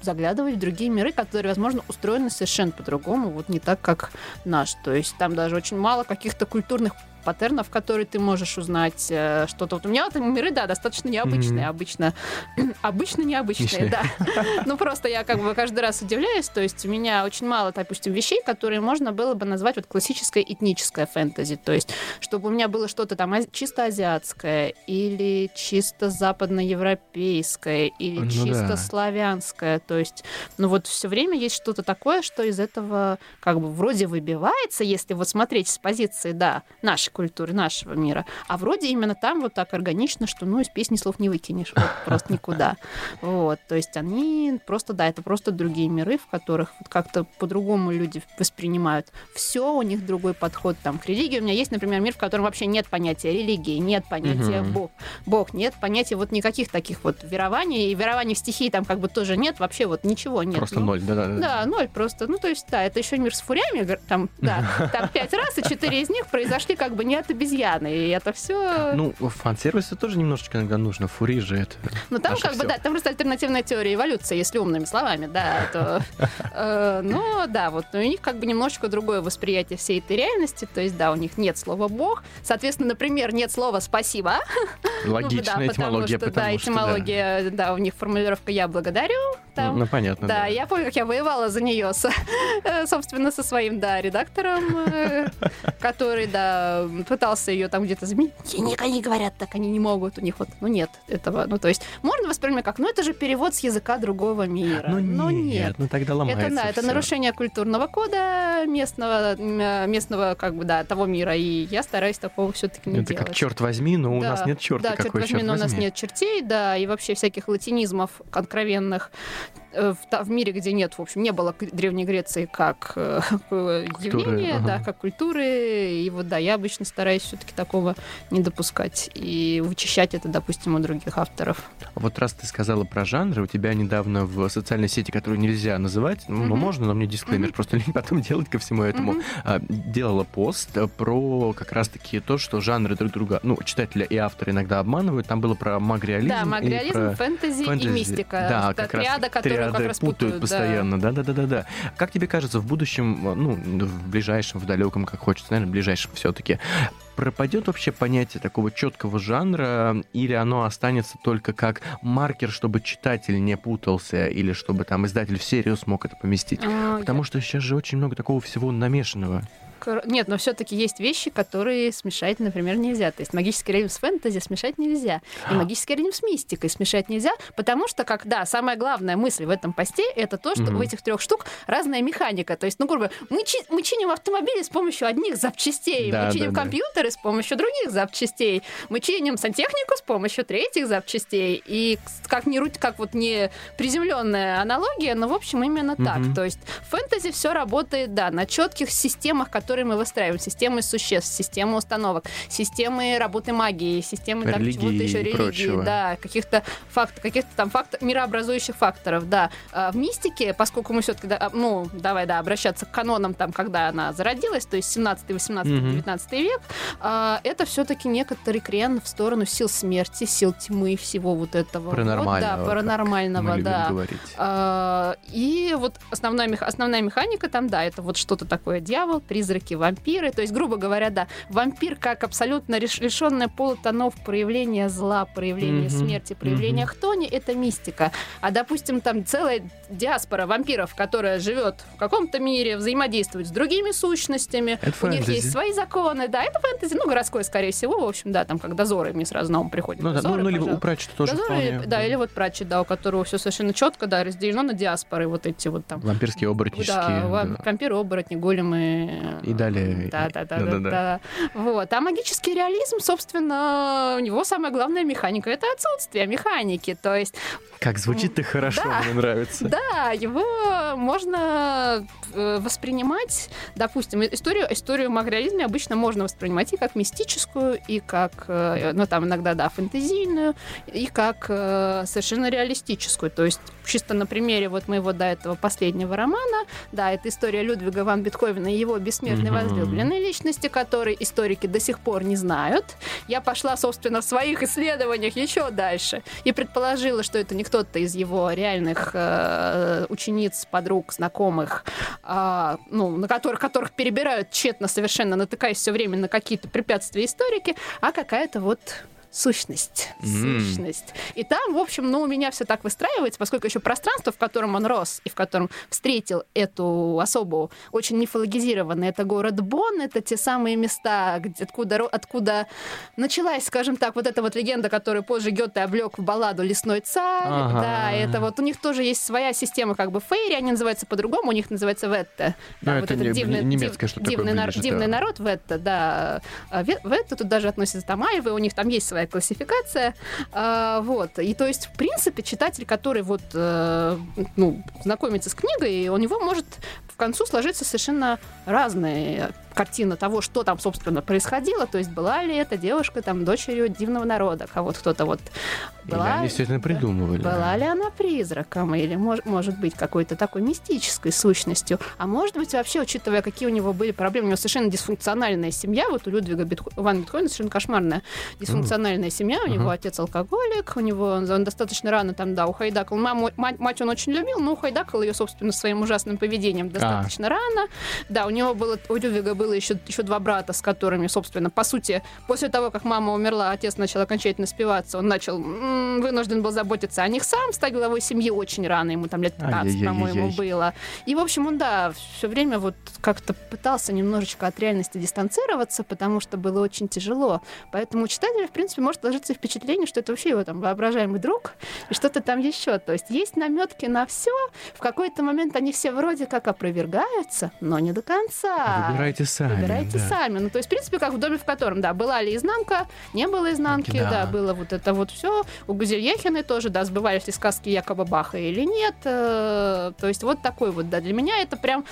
заглядывать в другие миры, которые, возможно, устроены совершенно по-другому, вот не так, как наш. То есть там даже очень мало каких-то культурных паттернов, которые ты можешь узнать э, что-то. Вот у меня вот миры, да, достаточно необычные, Мгм. обычно, обычно необычные, Обычные. да. Ну просто я как бы каждый раз удивляюсь, то есть у меня очень мало, допустим, вещей, которые можно было бы назвать вот классическое этническое фэнтези, то есть чтобы у меня было что-то там ази- чисто азиатское или чисто западноевропейское или Ну чисто да. славянское, то есть ну вот все время есть что-то такое, что из этого как бы вроде выбивается, если вот смотреть с позиции, да, нашей культуры, нашего мира, а вроде именно там вот так органично, что ну из песни слов не выкинешь вот, просто никуда. Вот, то есть они просто, да, это просто другие миры, в которых вот как-то по-другому люди воспринимают. Все, у них другой подход там к религии. У меня есть, например, мир, в котором вообще нет понятия религии, нет понятия Мгм. Бог. Бог, нет понятия вот никаких таких вот верований. И верований в стихии там как бы тоже нет, вообще вот ничего нет. Просто Ну, ноль, да-да. да, ноль просто. Ну, то есть, да, это еще мир с фурями, там, да, там пять раз, и четыре из них произошли как бы не от обезьяны, и это все. Ну, фан-сервиса тоже немножечко иногда нужно. Фури же это... Ну, там как бы, всё. да, там просто альтернативная теория эволюции, если умными словами, да, то... э, Но, да, вот у них как бы немножечко другое восприятие всей этой реальности, то есть, да, у них нет слова «бог», соответственно, например, нет слова «спасибо», Ну, да, Логичная потому этимология, что, да, потому что, да. этимология, да, у них формулировка «я благодарю», там, Ну, понятно, Да, да. я помню, как я воевала за нее, собственно, со своим, да, редактором, э, который, да, пытался ее там где-то заменить. И не- Они говорят так, они не могут, у них вот, ну нет этого. Ну, то есть, можно воспринимать как, ну, это же перевод с языка другого мира. Ну, Но нет, нет. ну тогда ломается Это, да, это всё. нарушение культурного кода местного, м, местного, как бы, да, того мира, и я стараюсь такого все-таки не Это делать. как черт возьми, но у Да, нас нет черта. Да, черт Какой возьми, черт но у нас возьми? нет чертей, да, и вообще всяких латинизмов откровенных в, та- в мире, где нет, в общем, не было Древней Греции как э, явления, ага. да, как культуры. И вот, да, я обычно стараюсь все-таки такого не допускать и вычищать это, допустим, у других авторов. Вот раз ты сказала про жанры, у тебя недавно в социальной сети, которую нельзя называть, ну, ну, можно, но мне дисклеймер, Мгм. просто лень потом делать ко всему этому, а, делала пост э, про как раз-таки то, что жанры друг друга, ну, читателя и автора иногда обманывают. Там было про магреализм. да, магреализм, про фэнтези, фэнтези. и мистика. Да, как раз триада, которую триады раз путают путают. да. постоянно. Да, да, да, да, да. Как тебе кажется, в будущем, ну, в ближайшем, в далеком, как хочется, наверное, в ближайшем все-таки, пропадет вообще понятие такого четкого жанра, или оно останется только как маркер, чтобы читатель не путался, или чтобы там издатель в серию смог это поместить? А, Потому что сейчас же очень много такого всего намешанного. Нет, но все-таки есть вещи, которые смешать, например, нельзя. То есть магический реализм с фэнтези смешать нельзя. И магический реализм с мистикой смешать нельзя, потому что, когда самая главная мысль в этом посте, это то, что Мгм. у этих трех штук разная механика. То есть, ну, грубо говоря, мы, чи- мы чиним автомобили с помощью одних запчастей, Да, мы чиним да, да. компьютеры с помощью других запчастей, мы чиним сантехнику с помощью третьих запчастей. И как не руть, как вот не приземленная аналогия, но в общем именно так. Мгм. То есть фэнтези все работает, да, на четких системах, которые которые мы выстраиваем, системы существ, системы установок, системы работы магии, системы там чего-то еще религии, прочего. да, каких-то фактов, каких-то там фактов, мирообразующих факторов, да. А в мистике, поскольку мы все-таки, а, ну, давай, да, обращаться к канонам, там, когда она зародилась, то есть 17, 18, Мгм. 19 век, а, это все-таки некоторый крен в сторону сил смерти, сил тьмы, всего вот этого. Паранормального, Вот, да, паранормального, да. говорить. А, И вот основная, основная механика там, да, это вот что-то такое дьявол, призраки, вампиры. То есть, грубо говоря, да, вампир как абсолютно лишенное полутонов проявления зла, проявления Мгм, смерти, проявления мгм. хтони, это мистика. А, допустим, там целая диаспора вампиров, которая живет в каком-то мире, взаимодействует с другими сущностями, Это у них фэнтези. есть свои законы, да, это фэнтези, ну, городской, скорее всего, в общем, да, там, как дозоры, мне сразу на ум приходят. Ну, да, ну, Дозоры, ну, либо у Пратчета тоже Дозоры, вполне. да, или вот Пратчет, да, у которого все совершенно четко, да, разделено на диаспоры, вот эти вот там. Вампирские, оборотнические. Да, да. вампиры, оборотни, големы. И далее. Да, да, да, да, да. Вот. А магический реализм, собственно, у него самая главная механика это отсутствие механики. То есть, Как звучит-то хорошо, мне нравится. да, его можно э, воспринимать, допустим, историю, историю магреализма обычно можно воспринимать и как мистическую, и как, э, ну, там иногда, да, фэнтезийную, и как э, совершенно реалистическую. То есть чисто на примере вот моего до этого последнего романа, да, это история Людвига ван Бетховена и его бессмертной Мгм. возлюбленной личности, которой историки до сих пор не знают. Я пошла, собственно, в своих исследованиях еще дальше и предположила, что это не кто-то из его реальных э, учениц, подруг, знакомых, а, ну, на которых, которых перебирают тщетно совершенно, натыкаясь все время на какие-то препятствия историки, а какая-то вот сущность. М. Сущность. И там, в общем, ну, у меня все так выстраивается, поскольку еще пространство, в котором он рос и в котором встретил эту особу, очень мифологизированное. Это город Бон, это те самые места, где, откуда, откуда началась, скажем так, вот эта вот легенда, которую позже Гёте облег в балладу «Лесной царь». Ага. Да, это вот у них тоже есть своя система как бы фейри, они называются по-другому, у них называется Ветте. Ну, это не- немецкое див- что-то такое дивный, нар- ближе, дивный да. народ Ветте, да. А Ве- Ветте тут даже относятся Тамаевы, у них там есть своя классификация. А, вот. И то есть, в принципе, читатель, который вот, э, ну, знакомится с книгой, у него может в концу сложиться совершенно разная картина того, что там, собственно, происходило. То есть, была ли эта девушка там дочерью дивного народа, кого-то кто-то вот... Или Была, они все это придумывали. была ли она призраком или, мож- может быть, какой-то такой мистической сущностью? А может быть, вообще, учитывая, какие у него были проблемы, у него совершенно дисфункциональная семья, вот у Людвига Бетхо... Ван Бетховена совершенно кошмарная дисфункциональная семья, у него Ага. отец алкоголик, у него он, он достаточно рано там, да, ухайдакал. Маму, мать, мать он очень любил, но ухайдакал ее, собственно, своим ужасным поведением достаточно рано. Да, у него было, у Людвига было еще, еще два брата, с которыми, собственно, по сути, после того, как мама умерла, отец начал окончательно спиваться, он начал, м, вынужден был заботиться о них сам, стать главой семьи очень рано, ему там лет 15, Ай-яй-яй-яй. по-моему, было. И, в общем, он, да, все время вот как-то пытался немножечко от реальности дистанцироваться, потому что было очень тяжело. Поэтому у читателя, в принципе, может сложиться впечатление, что это вообще его там воображаемый друг и что-то там еще. То есть есть наметки на все. В какой-то момент они все вроде как опровергаются, но не до конца. Выбирайте сами. Выбирайте да. сами. Ну, то есть, в принципе, как в доме, в котором, да, была ли изнанка, не было изнанки, Да. да, было вот это вот все. У Гузельяхиной тоже, да, сбывались ли сказки якобы Баха или нет. Э, То есть, вот такой вот, да, для меня это прям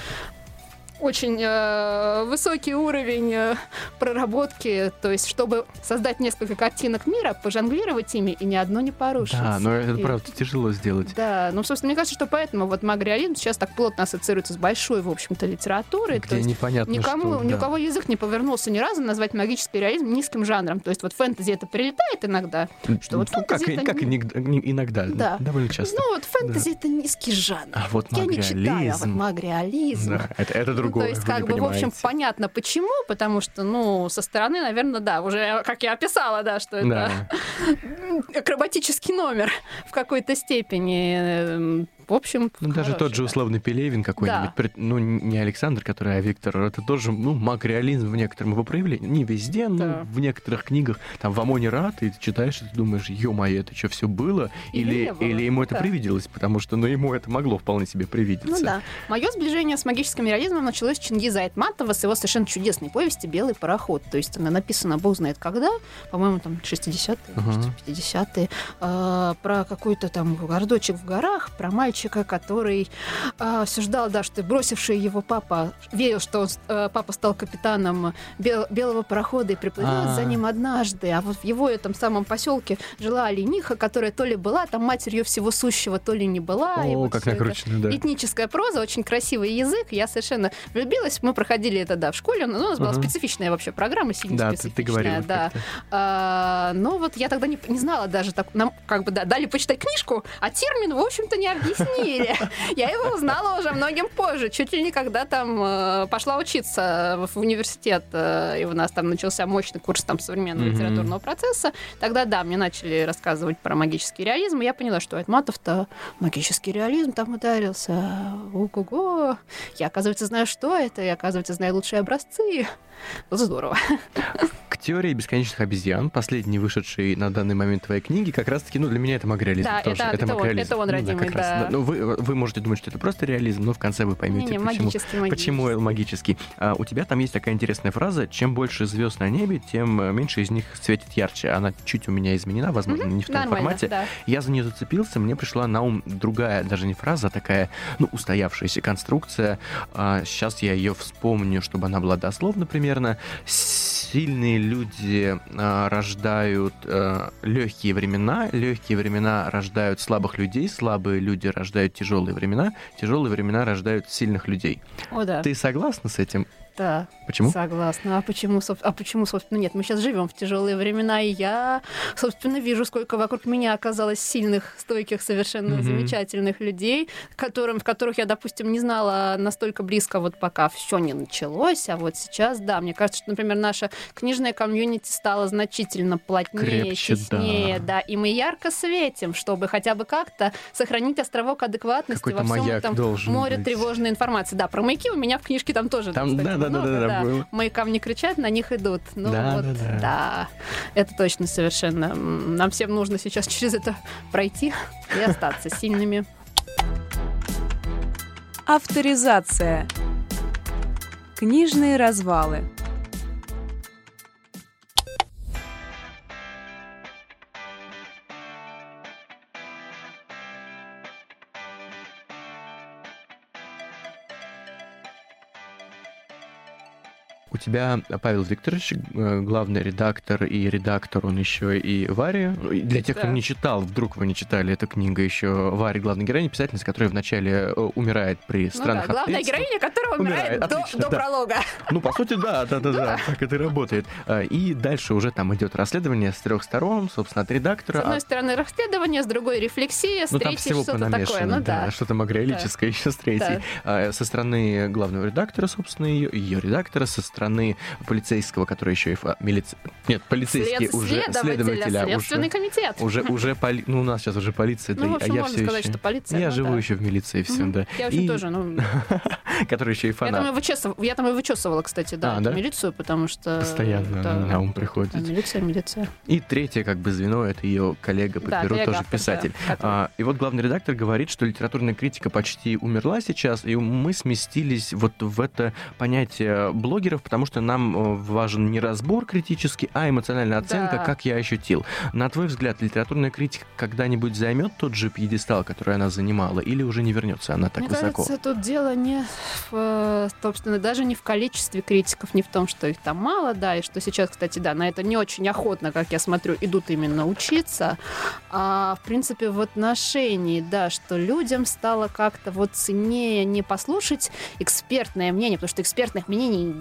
очень э, высокий уровень э, проработки, то есть чтобы создать несколько картинок мира, пожонглировать ими и ни одно не порушить. Да, но это И- правда тяжело сделать. Да, ну, собственно, мне кажется, что поэтому вот магреализм сейчас так плотно ассоциируется с большой, в общем-то, литературой. то Где есть непонятно, Никому, что. ни да. у кого язык не повернулся ни разу назвать магический реализм низким жанром. То есть вот фэнтези это прилетает иногда. что вот Ну, как, фэнтези это как не- иногда, Да. довольно часто. Ну вот фэнтези это низкий жанр. а вот Я не читаю, а вот магреализм. Да, это, это другое. то есть, как бы, в общем, понятно почему, потому что, ну, со стороны, наверное, да, уже, как я описала, да, что это Да. акробатический номер в какой-то степени. В общем, Ну, даже хороший, тот же условный Пелевин какой-нибудь, Да. ну, не Александр, который, а Виктор, это тоже, ну, маг-реализм в некотором его проявлении. Не везде, но Да. в некоторых книгах. Там в Амоне Рад, и ты читаешь, и ты думаешь, ё-моё, это что, все было? Или Или, было. или ему это Да. привиделось, потому что, ну, ему это могло вполне себе привидеться. Ну да. Мое сближение с магическим реализмом началось с Чингиза Айтматова с его совершенно чудесной повести «Белый пароход». То есть она написана бог знает когда, по-моему, там 60-е, Ага. может, 50-е, э, про какой-то там городочек в горах, про мальчика, мальчика, который э, все ждал, да, что бросивший его папа верил, что он, э, папа стал капитаном бел, белого парохода и приплывет А-а-а. за ним однажды. А вот в его этом самом поселке жила олениха, которая то ли была там матерью всего сущего, то ли не была. О, и вот как накручено, да. Этническая проза, очень красивый язык. Я совершенно влюбилась. Мы проходили это, да, в школе. Но у нас uh-huh. была специфичная вообще программа, сильно да, специфичная. Ты, ты говорила да. А, но вот я тогда не, не знала даже, так, нам как бы да, дали почитать книжку, а термин, в общем-то, не объяснили. Я его узнала уже многим позже, чуть ли не когда там э, пошла учиться в университет, э, и у нас там начался мощный курс там современного литературного процесса. Тогда, да, мне начали рассказывать про магический реализм, и я поняла, что Айтматов-то магический реализм там ударился. Ого-го. Я, оказывается, знаю, что это, я, оказывается, знаю лучшие образцы. Здорово. К теории бесконечных обезьян, последний вышедший на данный момент твоей книги, как раз-таки, ну, для меня это магреализм да. Это, это, это, он, это он родимый, ну, да. да. Ну, вы, вы можете думать, что это просто реализм, но в конце вы поймете, не, не, почему, магический, магический. почему магический. А, у тебя там есть такая интересная фраза, чем больше звезд на небе, тем меньше из них светит ярче. Она чуть у меня изменена, возможно, mm-hmm. не в том формате. Да. Я за нее зацепился, мне пришла на ум другая, даже не фраза, а такая, ну, устоявшаяся конструкция. А, сейчас я ее вспомню, чтобы она была дословно примерно сильные люди э, рождают э, легкие времена, легкие времена рождают слабых людей, слабые люди рождают тяжелые времена, тяжелые времена рождают сильных людей. О, да. Ты согласна с этим? Да. Почему? Согласна. А почему, а почему, собственно, нет? Мы сейчас живем в тяжелые времена, и я, собственно, вижу, сколько вокруг меня оказалось сильных, стойких, совершенно mm-hmm. замечательных людей, которым, в которых я, допустим, не знала настолько близко, вот пока все не началось, а вот сейчас, да, мне кажется, что, например, наша книжная комьюнити стала значительно плотнее, Крепче, теснее, да. да, и мы ярко светим, чтобы хотя бы как-то сохранить островок адекватности Какой-то во всем этом море быть. тревожной информации. Да, про маяки у меня в книжке там тоже, там, кстати, да, да, да, да, да. Маякам не кричат, на них идут. Ну да, вот, да, да. да, это точно совершенно. Нам всем нужно сейчас через это пройти и остаться сильными. Авторизация. Книжные развалы. Тебя Павел Викторович, э, главный редактор и редактор, он еще и Варя. Ну, для тех, кто не читал, вдруг вы не читали эту книгу еще, Варя, главная героиня, писательница, которая вначале э, умирает при странных ну, да, главная героиня, которая умирает, умирает. до, Отлично, до да. пролога. Ну, по сути, да, да, да, да, так это работает. А, и дальше уже там идет расследование с трех сторон, собственно, от редактора. С одной стороны расследование, с другой рефлексия, с ну, третьей что-то такое. Ну, да, да. что-то магреалическое да. еще с третьей. Да. А, со стороны главного редактора, собственно, ее, ее редактора, со стороны стороны полицейского, который еще и фа... милиция... Нет, полицейский След... уже следователя. Следственный уже, комитет. Уже, уже поли... ну, у нас сейчас уже полиция. Ну, да, общем, а я все сказать, еще... что полиция. Я живу да. еще в милиции, все, угу. да. Я и... тоже, ну... который еще и фанат. Я там, и вычесывала, я там и вычесывала, кстати, да, а, да? милицию, потому что... Постоянно да, на ум приходит. Да, милиция, милиция. И третье, как бы, звено, это ее коллега по да, перу, тоже автор, писатель. Да, а, и вот главный редактор говорит, что литературная критика почти умерла сейчас, и мы сместились вот в это понятие блогеров, потому что нам э, важен не разбор критический, а эмоциональная оценка, да. как я ощутил. На твой взгляд, литературная критика когда-нибудь займет тот же пьедестал, который она занимала, или уже не вернется она так Мне высоко? Кажется, тут дело не в, э, собственно, даже не в количестве критиков, не в том, что их там мало, да, и что сейчас, кстати, да, на это не очень охотно, как я смотрю, идут именно учиться, а, в принципе, в отношении, да, что людям стало как-то вот ценнее не послушать экспертное мнение, потому что экспертных мнений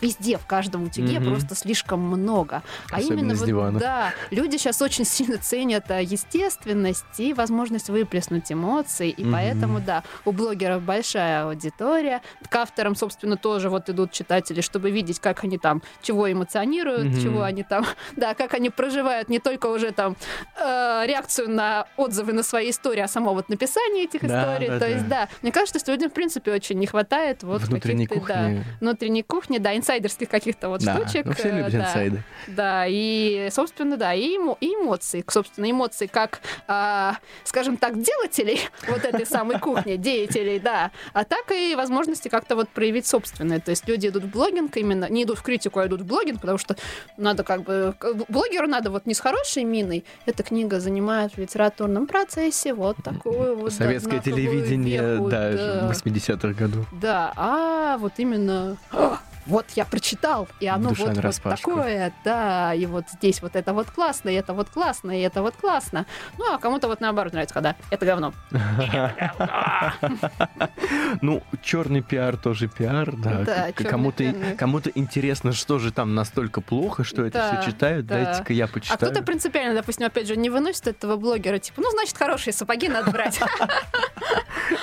везде, в каждом утюге mm-hmm. просто слишком много. А Особенно именно вот, да, люди сейчас очень сильно ценят а, естественность и возможность выплеснуть эмоции, и mm-hmm. поэтому, да, у блогеров большая аудитория. К авторам, собственно, тоже вот идут читатели, чтобы видеть, как они там, чего эмоционируют, mm-hmm. чего они там, да, как они проживают не только уже там э, реакцию на отзывы на свои истории, а само вот написание этих да, историй. Да, То да. есть, да, мне кажется, что людям, в принципе, очень не хватает вот внутренней кухни. Да, внутренней кухни кухни, да, инсайдерских каких-то вот Да, штучек. ну все э, любят да. инсайды. Да, и, собственно, да, и, эмо- и эмоции, собственно, эмоции как, а, скажем так, делателей вот этой самой кухни, деятелей, да, а так и возможности как-то вот проявить собственное. То есть люди идут в блогинг именно, не идут в критику, а идут в блогинг, потому что надо как бы, блогеру надо вот не с хорошей миной, эта книга занимает в литературном процессе вот такую вот Советское телевидение, веху, да, да. 80-х годов. Да, а вот именно «А, вот я прочитал, и оно Душа вот, вот такое, да, и вот здесь вот это вот классно, и это вот классно, и это вот классно. Ну, а кому-то вот наоборот нравится, когда это говно. Ну, черный пиар тоже пиар, да. Кому-то кому-то интересно, что же там настолько плохо, что это все читают. да. Дайте-ка я А почитаю. кто-то принципиально, допустим, опять же, не выносит этого блогера, типа, ну, значит, хорошие сапоги надо брать.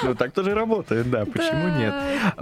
Ну, так тоже работает, да. Почему нет?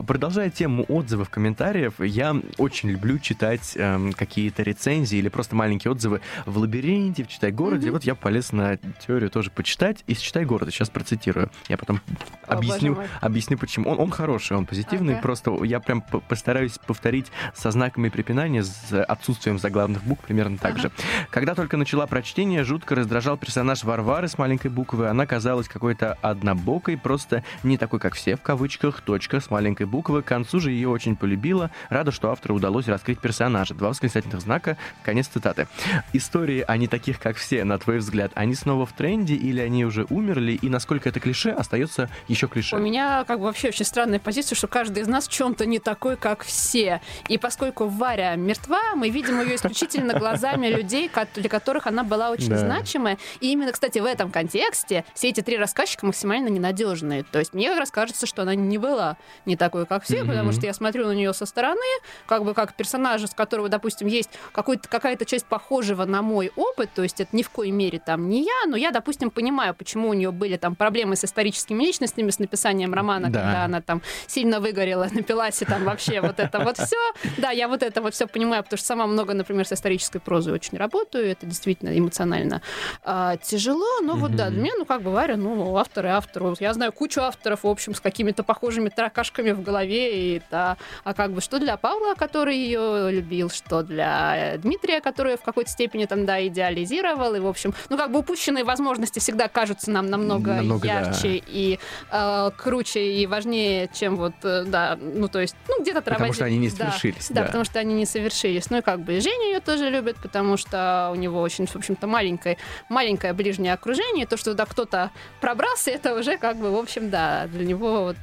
Продолжая тему отзывов, комментариев, я очень люблю читать эм, какие-то рецензии или просто маленькие отзывы в лабиринте, в Читай городе. Мгм. Вот я полез на теорию тоже почитать из Читай города. Сейчас процитирую. Я потом О, объясню, объясню почему. Он, он хороший, он позитивный. Ага. Просто я прям по- постараюсь повторить со знаками препинания, с отсутствием заглавных букв примерно так Ага. же. Когда только начала прочтение, жутко раздражал персонаж Варвары с маленькой буквы. Она казалась какой-то однобокой, просто не такой, как все, в кавычках, точка с маленькой буквы. К концу же ее очень полюбила. Рада, что автору удалось раскрыть персонажа. Два восклицательных знака. Конец цитаты. Истории о не таких, как все, на твой взгляд, они снова в тренде или они уже умерли? И насколько это клише остается еще клише? У меня как бы вообще очень странная позиция, что каждый из нас в чем-то не такой, как все. И поскольку Варя мертва, мы видим ее исключительно глазами людей, для которых она была очень Да. значимая. И именно, кстати, в этом контексте все эти три рассказчика максимально ненадежные. То есть мне как раз кажется, что она не была не такой, как все, потому что я смотрю на нее со стороны, как бы как персонажа, с которого, допустим, есть какая-то часть похожего на мой опыт, то есть это ни в коей мере там не я, но я, допустим, понимаю, почему у нее были там проблемы с историческими личностями, с написанием романа, Да. когда она там сильно выгорела, напилась и там вообще вот это вот все. Да, я вот это вот все понимаю, потому что сама много, например, с исторической прозой очень работаю, это действительно эмоционально а, тяжело, но вот да, меня, ну как бы Варя, ну авторы, авторы, я знаю кучу авторов, в общем, с какими-то похожими таракашками в голове, и да, а как бы что для Павла, который ее любил, что для э, Дмитрия, который в какой-то степени там, да, идеализировал, и, в общем, ну как бы упущенные возможности всегда кажутся нам намного, Намного, да. ярче и э, круче и важнее, чем вот, э, да, ну то есть, ну где-то Потому тормозить. что они не Да. совершились. Да, да. потому что они не совершились. Ну и как бы Женя ее тоже любит, потому что у него очень, в общем-то, маленькое, маленькое ближнее окружение. То, что туда кто-то пробрался, это уже как бы, в общем, да, для него вот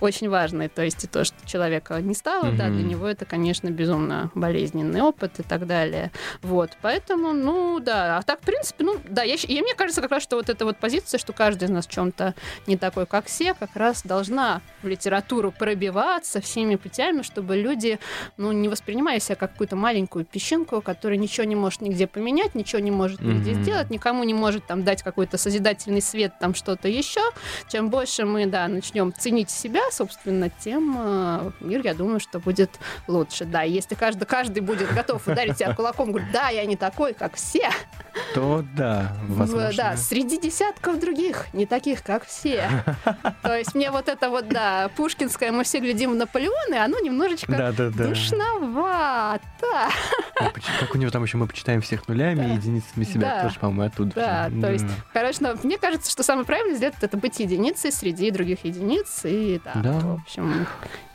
очень важно. То есть и то, что человека не стало, да, для. Него это, конечно, безумно болезненный опыт и так далее. Вот, поэтому, ну, да. А так, в принципе, ну, да, я, и мне кажется как раз, что вот эта вот позиция, что каждый из нас в чем-то не такой, как все, как раз должна в литературу пробиваться всеми путями, чтобы люди, ну, не воспринимая себя как какую-то маленькую песчинку, которая ничего не может нигде поменять, ничего не может нигде Мгм. сделать, никому не может там дать какой-то созидательный свет, там что-то еще. Чем больше мы, да, начнем ценить себя, собственно, тем э, мир, я думаю, что будет лучше. Да, если каждый, каждый будет готов ударить себя кулаком, говорит, да, я не такой, как все, То да, возможно. да, среди десятков других, не таких, как все. То есть мне вот это вот, да, пушкинское, мы все глядим в Наполеона, и оно немножечко Да, да, да. душновато. Как у него там еще мы почитаем всех нулями Да. и единицами себя Да. тоже, по-моему, оттуда. Да, же. то есть, конечно, мне кажется, что самое правильное сделать это быть единицей среди других единиц и да, Да. в общем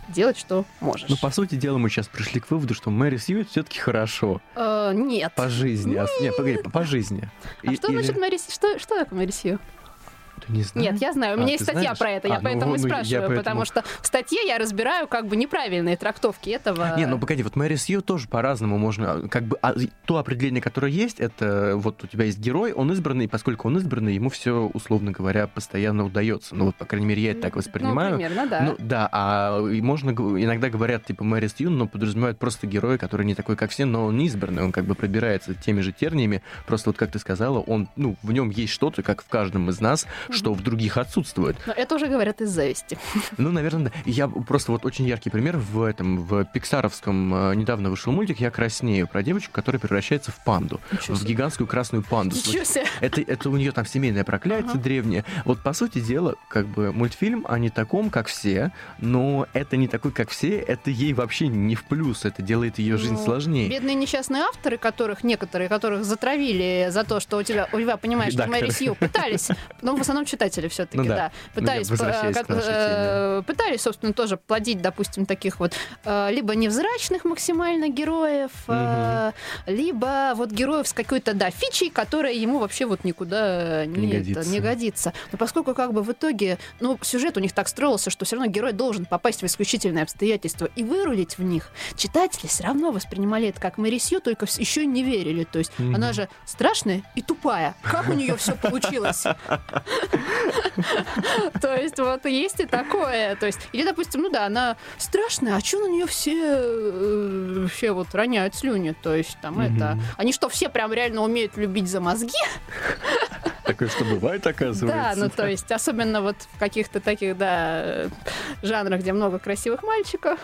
делать, что можешь. Ну, по сути дела, мы сейчас пришли к выводу, что Мэри Сью все-таки хорошо. Э, нет. По жизни. А, не, погоди, по, по жизни. А И- что или- значит Мэри Сью? Что, что такое Мэри Сью? Ты не знаешь? Нет, я знаю. У меня А, есть статья знаешь? про это, я А, ну, поэтому и ну, я спрашиваю, поэтому- потому что в статье я разбираю как бы неправильные трактовки этого. Не, ну погоди, вот Мэри Сью тоже по-разному можно, как бы, а, то определение, которое есть, это вот у тебя есть герой, он избранный, и поскольку он избранный, ему все, условно говоря, постоянно удается. Ну вот, по крайней мере, я это так воспринимаю. Ну, примерно, да. Ну да, а и можно иногда говорят типа Мэри Сью, но подразумевают просто героя, который не такой, как все, но он не избранный, он как бы пробирается теми же терниями. Просто вот как ты сказала, он, ну, в нем есть что-то, как в каждом из нас, что в других отсутствует. Но это уже говорят из зависти. Ну, наверное, да. Я просто вот очень яркий пример в этом, в пиксаровском э, недавно вышел мультик «Я краснею» про девочку, которая превращается в панду, Ничего в себе. гигантскую красную панду. Ничего себе. Это, это у нее там семейное проклятие Ага. древнее. Вот, по сути дела, как бы мультфильм о не таком, как все, но это не такой, как все, это ей вообще не в плюс, это делает ее жизнь Ну, сложнее. Бедные несчастные авторы, которых некоторые, которых затравили за то, что у тебя, у тебя понимаешь, что Редакторы. Мэри Сью пытались, ну, в основном читатели все-таки, Ну да. да, Ну, пытались, э, к нашей э, пытались, собственно, тоже плодить, допустим, таких вот э, либо невзрачных максимально героев, э, либо вот героев с какой-то, да, фичей, которая ему вообще вот никуда не, Не это, годится. не годится. Но поскольку как бы в итоге, ну, сюжет у них так строился, что все равно герой должен попасть в исключительные обстоятельства и вырулить в них, читатели все равно воспринимали это как Мэри Сью, только еще и не верили. То есть Мгм. она же страшная и тупая. Как у нее все получилось? То есть вот есть и такое. То есть, или, допустим, ну да, она страшная, а что на нее все э, все вот роняют слюни? То есть там это... Они что, все прям реально умеют любить за мозги? Такое, что бывает, оказывается. Да, ну то есть, особенно вот в каких-то таких, да, жанрах, где много красивых мальчиков.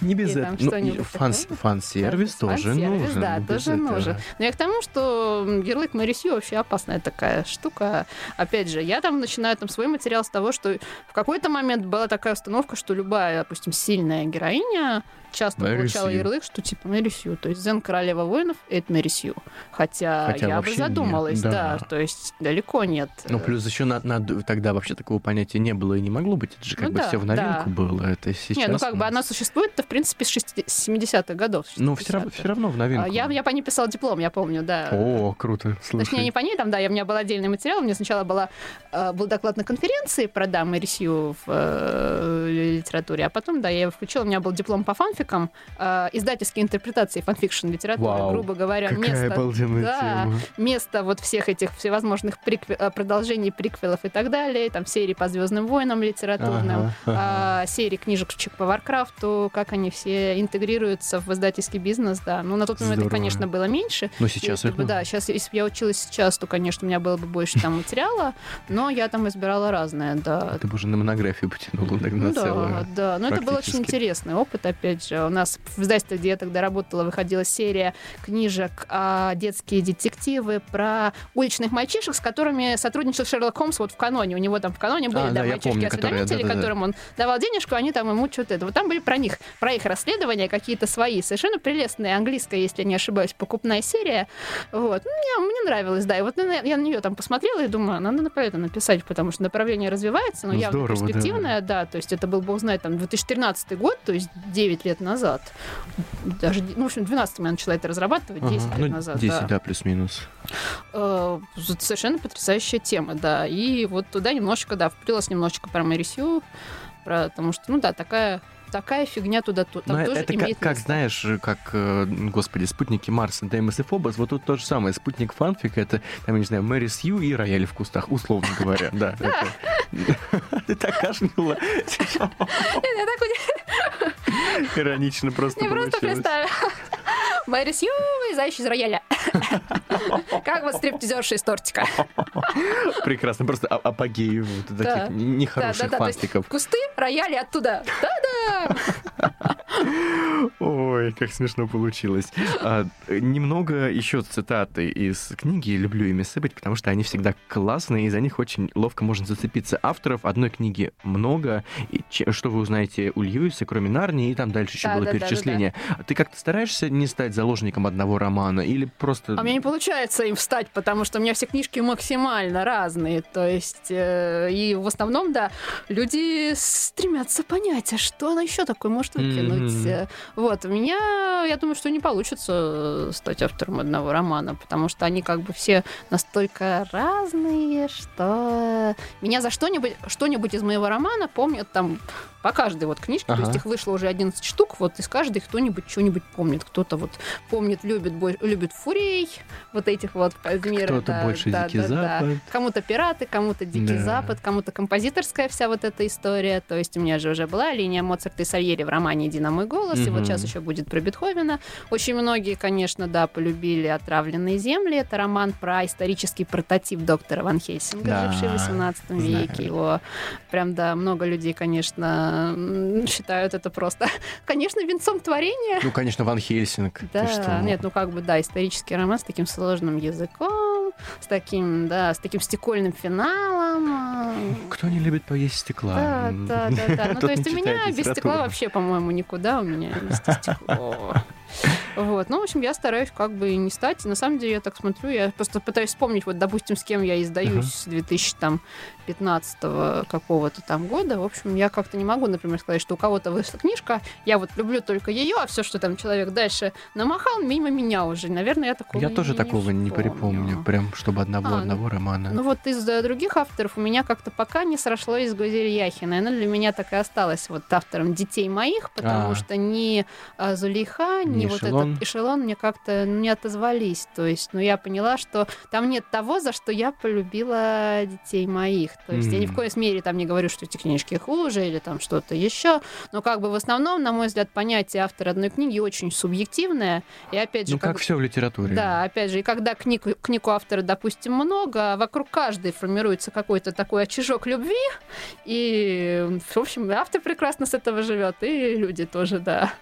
Не без И там этого. Ну, и что-нибудь фан- такое. фан-сервис тоже Фан-сервис, нужен. Да, тоже этого. нужен. Но я к тому, что ярлык Мэри Сью вообще опасная такая штука. Опять же, я там начинаю там свой материал с того, что в какой-то момент была такая установка, что любая, допустим, сильная героиня часто Мэри получала Сью. ярлык, что типа Мэри Сью. То есть Зен Королева воинов — это Мэри Сью. Хотя, Хотя я бы нет, задумалась, да. да. То есть далеко нет. Ну, плюс еще на- надо- тогда вообще такого понятия не было и не могло быть. Это же как Ну бы да, все в новинку да. было. Это сейчас. Не, ну как бы она существует-то, в принципе, с 60 с 70-х годов. Ну, все равно, 60-х. все равно в новинку. А, Я, я по ней писала диплом, я помню, да. О, круто. Слушай. Точнее, не по ней, там, да, я, у меня был отдельный материал. У меня сначала была, э, был доклад на конференции про да, Мэри Сью в э, литературе, а потом, да, я его включила. У меня был диплом по фанфикам, э, издательские интерпретации фанфикшн литературы, Вау, грубо говоря. Какая место, да, тема. место вот всех этих всевозможных прикве- э, продолжений, приквелов и так далее, там серии по Звездным войнам литературным, Ага, ага. а, серии книжечек по Варкрафту, как они все интегрируются в издательский бизнес, да. Ну, на тот момент, их, Здорово. конечно, было меньше. Ну, сейчас Если их бы, да, сейчас, если бы я училась сейчас, то, конечно, у меня было бы больше там материала, но я там избирала разное, да. Ты бы уже на монографию потянула тогда Ну, да, целую. да, но это был очень интересный опыт, опять же. У нас в издательстве, где я тогда работала, выходила серия книжек а, детские детективы про уличных мальчишек, с которыми сотрудничал Шерлок Холмс вот в каноне. У него там в каноне были А, да, да, я мальчишки-осведомители, да-да-да. которым он давал денежку, они там ему что-то это. Вот там были про них, про их расследования какие-то свои. Совершенно прелестная английская, если я не ошибаюсь, покупная серия. Вот. Ну, Мне, мне нравилось, да. И вот на- я на нее там посмотрела и думаю, надо про это написать, потому что направление развивается, но Ну, явно здорово, да. перспективное, да. То есть это был, бог знает, там 2013 год, то есть 9 лет назад. Даже, ну, в общем, 12 я начала это разрабатывать, 10 Ага, лет ну, назад. 10, да. да, плюс-минус. Э, совершенно потрясающая тема, да. И вот туда немножечко, да, вплелась немножечко про Мэри Сью, про, потому что, ну да, такая такая фигня туда тут Но тоже это как, имеет как, место. знаешь, как, э, господи, спутники Марса, Деймос и Фобос, вот тут то же самое. Спутник фанфик, это, там, я не знаю, Мэри Сью и рояль в кустах, условно говоря. Да. Ты так кашляла. Иронично просто не просто представила. Мэри Сью, вылезающий из рояля. Как вот стриптизерша из тортика. Прекрасно, просто а- апогей вот таких нехороших фанфиков. Кусты, рояли оттуда. Да-да. Ой, как смешно получилось. А, немного еще цитаты из книги. Люблю ими сыпать, потому что они всегда классные, и за них очень ловко можно зацепиться. Авторов одной книги много. И че- что вы узнаете у Льюиса, кроме Нарнии, и там дальше еще Да, было да, да, да, перечисление. Ты как-то стараешься не стать заложником одного романа или просто... А у меня не получается им встать, потому что у меня все книжки максимально разные. То есть, э, и в основном, да, люди стремятся понять, а что она еще такое может выкинуть. Э, Вот, у меня, я думаю, что не получится э, стать автором одного романа, потому что они как бы все настолько разные, что меня за что-нибудь, что-нибудь из моего романа помнят там по каждой вот книжке, то Ага. есть их вышло уже 11 штук, вот из каждой кто-нибудь что-нибудь помнит. Кто-то вот помнит, любит, бой- любит фурей, вот этих вот Казмира. Кто-то да, больше да, Дикий да, да. Запад. Кому-то пираты, кому-то Дикий Да. Запад, кому-то композиторская вся вот эта история. То есть у меня же уже была линия Моцарта и Сальери в романе «Иди на мой голос, и вот сейчас еще будет про Бетховена. Очень многие, конечно, да, полюбили «Отравленные земли». Это роман про исторический прототип доктора Ван Хельсинга, Да, живший в 18 знаю. веке. Его прям, да, много людей, конечно, считают это просто, конечно, венцом творения. Ну, конечно, Ван Хельсинг. Да, что? нет, ну как бы, да, исторический роман с таким сложным языком, с таким, да, с таким стекольным финалом. Кто не любит поесть стекла? Да, да, да, да. Ну, то есть у меня без стекла вообще, по-моему, никуда. У меня везде стекло. Вот, ну, в общем, я стараюсь как бы не стать. На самом деле, я так смотрю, я просто пытаюсь вспомнить, вот, допустим, с кем я издаюсь с 2015 какого-то там года. В общем, я как-то не могу, например, сказать, что у кого-то вышла книжка, я вот люблю только ее, а все, что там человек дальше намахал, мимо меня уже. Наверное, я такого Я тоже не такого не вспомню. припомню. Прям, чтобы одного А, одного романа. Ну вот из э, других авторов у меня как-то пока не срослось Гузель Яхиной. Она для меня так и осталась вот автором «Детей моих», потому А. что ни а, Зулейха, ни, Ни вот «Эшелон». этот эшелон мне как-то ну, не отозвались. То есть, ну, я поняла, что там нет того, за что я полюбила «Детей моих». То есть я ни в коей мере там не говорю, что эти книжки хуже или там что-то еще. Но как бы в основном, на мой взгляд, понятие автора одной книги очень субъективное. И опять же, Ну, как все в литературе. да, опять же, и когда книг, книг у автора, допустим, много, а вокруг каждой формируется какой-то такой очажок любви, и, в общем, автор прекрасно с этого живет, и люди тоже, да.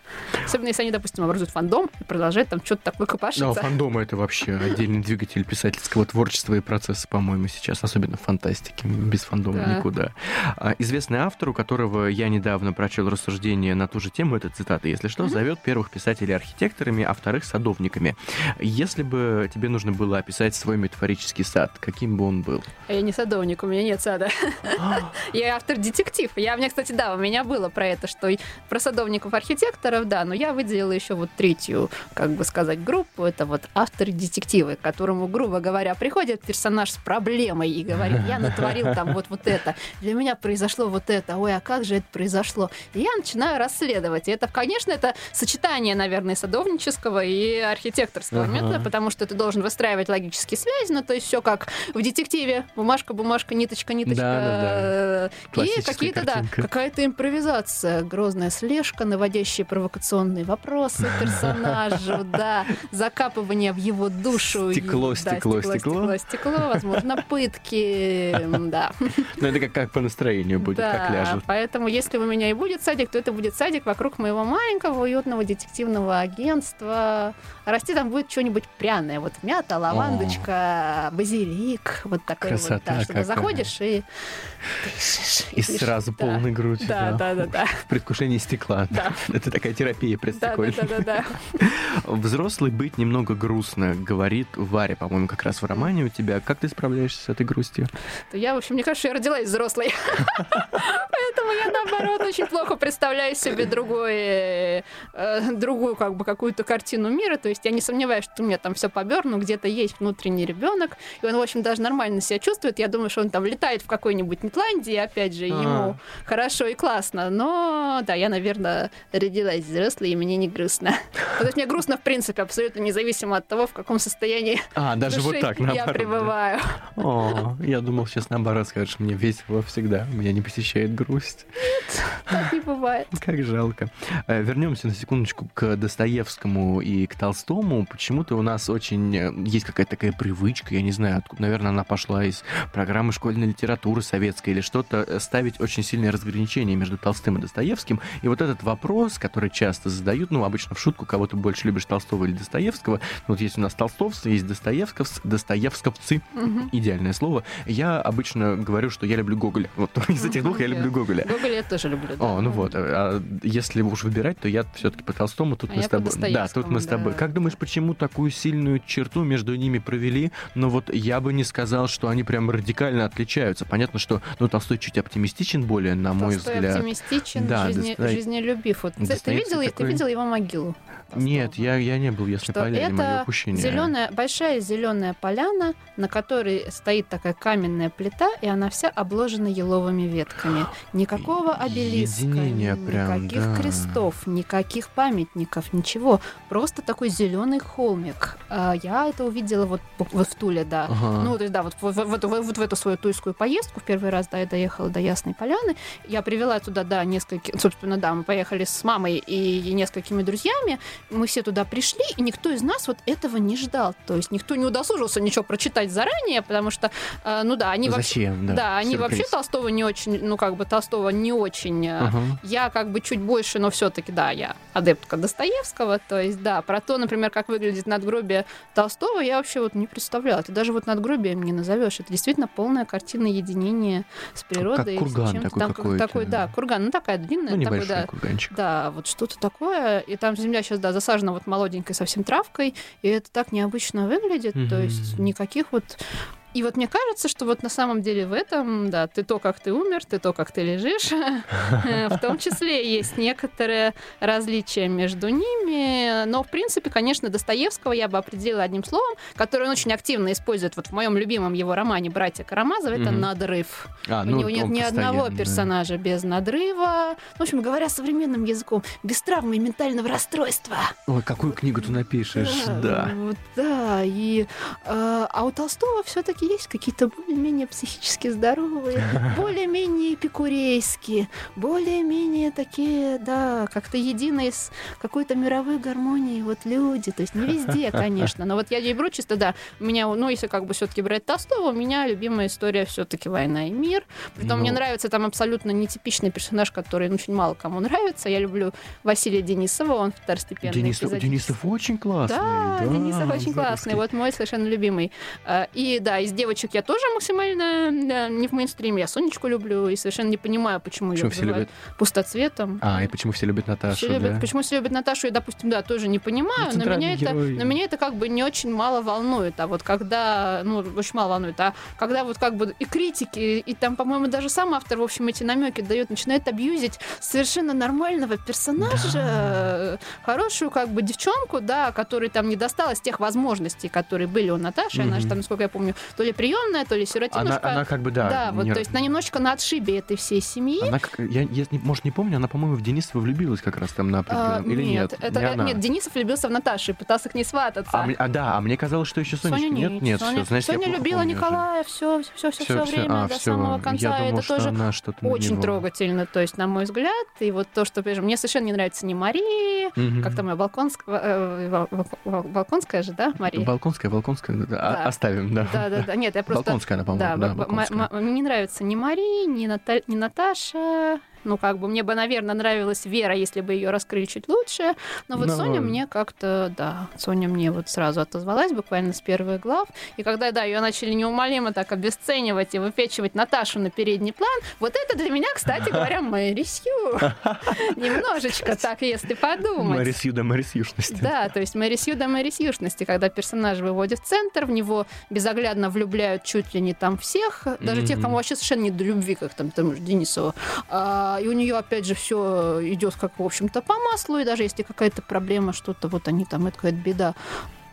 Особенно, если они, допустим, образуют фандом и продолжают там что-то такое копошиться. фандом это вообще отдельный двигатель писательского творчества и процесса, по-моему, сейчас, особенно в фантастике. Без фандома Да. никуда. А, известный автор, у которого я недавно прочел рассуждение на ту же тему, это цитата, если что, зовет первых писателей архитекторами, а вторых садовниками. Если бы тебе нужно было описать свой метафорический сад, каким бы он был? А я не садовник, у меня нет сада. Я автор-детектив. Я, у меня, кстати, да, у меня было про это, что про садовников-архитекторов, да, но я выделила еще вот третью, как бы сказать, группу. Это вот авторы-детективы, к которому, грубо говоря, приходит персонаж с проблемой и говорит, я натворил там вот вот это, для меня произошло вот это, ой, а как же это произошло? И я начинаю расследовать. И это, конечно, это сочетание, наверное, садовнического и архитекторского Ага. метода, потому что ты должен выстраивать логические связи, ну, то есть все как в детективе. Бумажка, бумажка, ниточка, ниточка. Да-да-да. И Классическая какие-то, да, какая-то импровизация, грозная слежка, наводящие провокационные вопросы персонажу, да, закапывание в его душу. Стекло, стекло, стекло. стекло, стекло, возможно, пытки, да. Ну, это как, по настроению будет, как ляжет. поэтому если у меня и будет садик, то это будет садик вокруг моего маленького уютного детективного агентства. Расти там будет что-нибудь пряное. Вот мята, лавандочка, базилик. Вот такой вот, да, чтобы какая. заходишь и дышишь. И сразу да. полной грудью. Да, да, да, да. В предвкушении стекла. Это такая терапия Да, да, предстекольная. да, да, да. Взрослый быть немного грустно, говорит Варя, по-моему, как раз в романе у тебя. Как ты справляешься с этой грустью? То я, в общем, мне кажется, я родилась взрослой. Поэтому я, наоборот, очень плохо представляю себе другое, э, другую, как бы, какую-то картину мира. То есть я не сомневаюсь, что у меня там все поберно, где-то есть внутренний ребенок, и он, в общем, даже нормально себя чувствует. Я думаю, что он там летает в какой-нибудь Нетландии, опять же, А. ему хорошо и классно. Но, да, я, наверное, родилась взрослой, и мне не грустно. То есть мне грустно, в принципе, абсолютно независимо от того, в каком состоянии А, даже вот так, я наоборот. да. пребываю. О, я думал, сейчас наоборот скажешь, мне весело всегда, меня не посещает грусть. Так не бывает. Как жалко. Э, Вернемся на секундочку к Достоевскому и к Толстому. Почему-то у нас очень э, есть какая-то такая привычка, я не знаю, откуда, наверное, она пошла из программы школьной литературы советской или что-то, э, ставить очень сильное разграничение между Толстым и Достоевским. И вот этот вопрос, который часто задают, ну, обычно в шутку, кого ты больше любишь, Толстого или Достоевского. Ну, Вот есть у нас толстовцы, есть достоевсковцы, достоевсковцы, Мгм. идеальное слово. Я обычно говорю, что я люблю Гоголя. Вот из этих двух я люблю Гоголя. Гоголя я тоже люблю. О, ну вот. А если уж выбирать, то я все-таки по Толстому. Тут А мы с тобой. Да, тут мы с тобой. Как думаешь, почему такую сильную черту между ними провели? Ну вот я бы не сказал, что они прям радикально отличаются. Понятно, что ну, Толстой чуть оптимистичен более, на мой Толстой взгляд. оптимистичен, Да, жизнелюбив. Вот. Ты- Ты, Видел, ты такой- видел его могилу? Нет, я, я не был, если Что поверили это упущения. Зеленая, большая зеленая поляна, на которой стоит такая каменная плита, и она вся обложена еловыми ветками. Никакого обелиска, Единение прям, никаких да. крестов, никаких памятников, ничего. Просто такой зеленый холмик. А, Я это увидела вот, вот в Туле, да. Ага. Ну, то есть, да, вот, в- в- в эту- вот в эту свою тульскую поездку в первый раз, да, я доехала до Ясной Поляны. Я привела туда, да, несколько... Собственно, да, мы поехали с мамой и несколькими друзьями. Мы все туда пришли, и никто из нас вот этого не ждал. То есть никто не удосужился ничего прочитать заранее, потому что, э, ну да, они вообще... Да, Да, они сюрприз. вообще Толстого не очень, ну как бы Толстого не очень э, Ага. я как бы чуть больше, но все-таки, да, я адептка Достоевского. То есть, да, про то, например, как выглядит надгробие Толстого, я вообще вот не представляла. Ты даже вот надгробием не назовешь. Это действительно полная картина единения с природой. Как курган такой там, как- какой-то. такой, да, курган. Ну, такая длинная. Ну, такой, небольшой да, курганчик. да, вот что-то такое. И там земля сейчас, да, засажена вот молоденькой совсем травкой. И это так необычно выглядит. То Мгм. есть никаких вот... И вот мне кажется, что вот на самом деле в этом, да, ты то, как ты умер, ты то, как ты лежишь, в том числе есть некоторое различие между ними. Но, в принципе, конечно, Достоевского я бы определила одним словом, которое он очень активно использует вот в моем любимом его романе «Братья Карамазовы», это. «надрыв». А, У ну, него нет ни одного да. персонажа без надрыва. В общем, говоря современным языком, без травмы и ментального расстройства. Ой, какую книгу ты напишешь, да. вот да. И, э, а у Толстого все-таки есть какие-то более-менее психически здоровые, более-менее эпикурейские, более-менее такие, да, как-то единые с какой-то мировой гармонией вот люди. То есть не везде, конечно. Но вот я не беру чисто, да, у меня, ну, если как бы все-таки брать Толстого, у меня любимая история все-таки «Война и мир». Притом Ну. мне нравится там абсолютно нетипичный персонаж, который ну, очень мало кому нравится. Я люблю Василия Денисова, он второстепенный Денисов. Денисов очень классный. Да, Денисов очень классный. Вот мой совершенно любимый. А, И да, из девочек я тоже максимально да, не в мейнстриме. Я Сонечку люблю и совершенно не понимаю, почему, Почему ее все любят? пустоцветом. А, и почему все любят Наташу, Все любят- да? Почему все любят Наташу, я, допустим, да, тоже не понимаю, Ну, но меня, центральный это, герой. но меня это как бы не очень мало волнует. А вот когда, ну, очень мало волнует, а когда вот как бы и критики, и там, по-моему, даже сам автор, в общем, эти намеки дает, начинает абьюзить совершенно нормального персонажа, хорошую как бы девчонку, да, которой там не досталось тех возможностей, которые были у Наташи. Она же там, насколько я помню, то ли приемная, то ли Она, сиротинушка. она как бы, да. да, вот, не- то есть она немножечко на отшибе этой всей семьи. Она, как- я, я может, не помню, она, по-моему, в Денисова влюбилась как раз там на А. Или нет? это, Не она. нет, Денисов влюбился в Наташу и пытался к ней свататься. А, а, да, а мне казалось, что еще Сонечка. Соня нет, нет, Соня, все, значит, Соня любила помню. Николая все, все, все, все, всё, время а, до всё. самого конца. Я думал, это тоже она что-то очень трогательно, то есть, на мой взгляд. И вот то, что, опять же, мне совершенно не нравится ни Мария, как там ее Балконская, э, Вал- Балконская же, да, Мария? Балконская, Балконская, Да. оставим, да. Да, да, да. Нет, я просто... Балконская она, по-моему, Да, да, б- б- Балконская. м- м- мне не нравится ни Мария, ни, Ната- ни Наташа. Ну, как бы, мне бы, наверное, нравилась Вера, если бы ее раскрыли чуть лучше. Но вот Но- Соня мне как-то, да, Соня мне вот сразу отозвалась буквально с первых глав. И когда, да, ее начали неумолимо так обесценивать и выпечивать Наташу на передний план, вот это для меня, кстати говоря, Мэри Сью. Немножечко так, если подумать. Мэри Сью, да, Мэри Сьюшности. Да, то есть Мэри Сью до Мэри Сьюшности, когда персонаж выводит в центр, в него безоглядно влюбляют чуть ли не там всех, даже тех, кому вообще совершенно не до любви, как там, там Денисова. А, и у нее, опять же, все идет как, в общем-то, по маслу, и даже если какая-то проблема, что-то вот они там, это какая-то беда,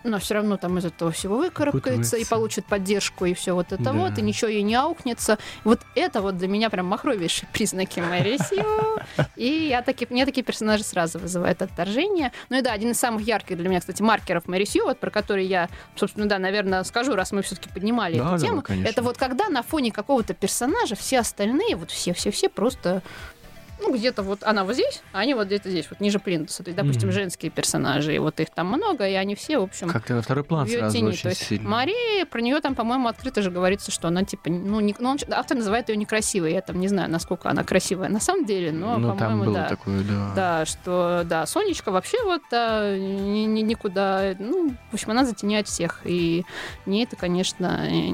но все равно там из этого всего выкарабкается и Выкарабкается. получит поддержку и все вот это Да. вот, и ничего ей не аукнется. Вот это вот для меня прям махровейшие признаки Мэри Сью. И я таки, мне такие персонажи сразу вызывают отторжение. Ну и да, один из самых ярких для меня, кстати, маркеров Мэри Сью, вот про который я, собственно, да, наверное, скажу, раз мы все-таки поднимали Да, эту да, тему. конечно. это вот когда на фоне какого-то персонажа все остальные, вот все-все-все просто ну, где-то вот она вот здесь, а они вот где-то здесь, вот ниже плинтуса. То есть, допустим, Мгм. женские персонажи, и вот их там много, и они все, в общем, Как-то на второй план сразу тени. очень То есть сильно. Мария, про нее там, по-моему, открыто же говорится, что она типа, ну, не, ну, он- автор называет ее некрасивой. Я там не знаю, насколько она красивая на самом деле, но, ну, по-моему, да. такое, да. Да, что, да, Сонечка вообще вот да, ни- ни- никуда, ну, в общем, она затеняет всех, и мне это, конечно, э,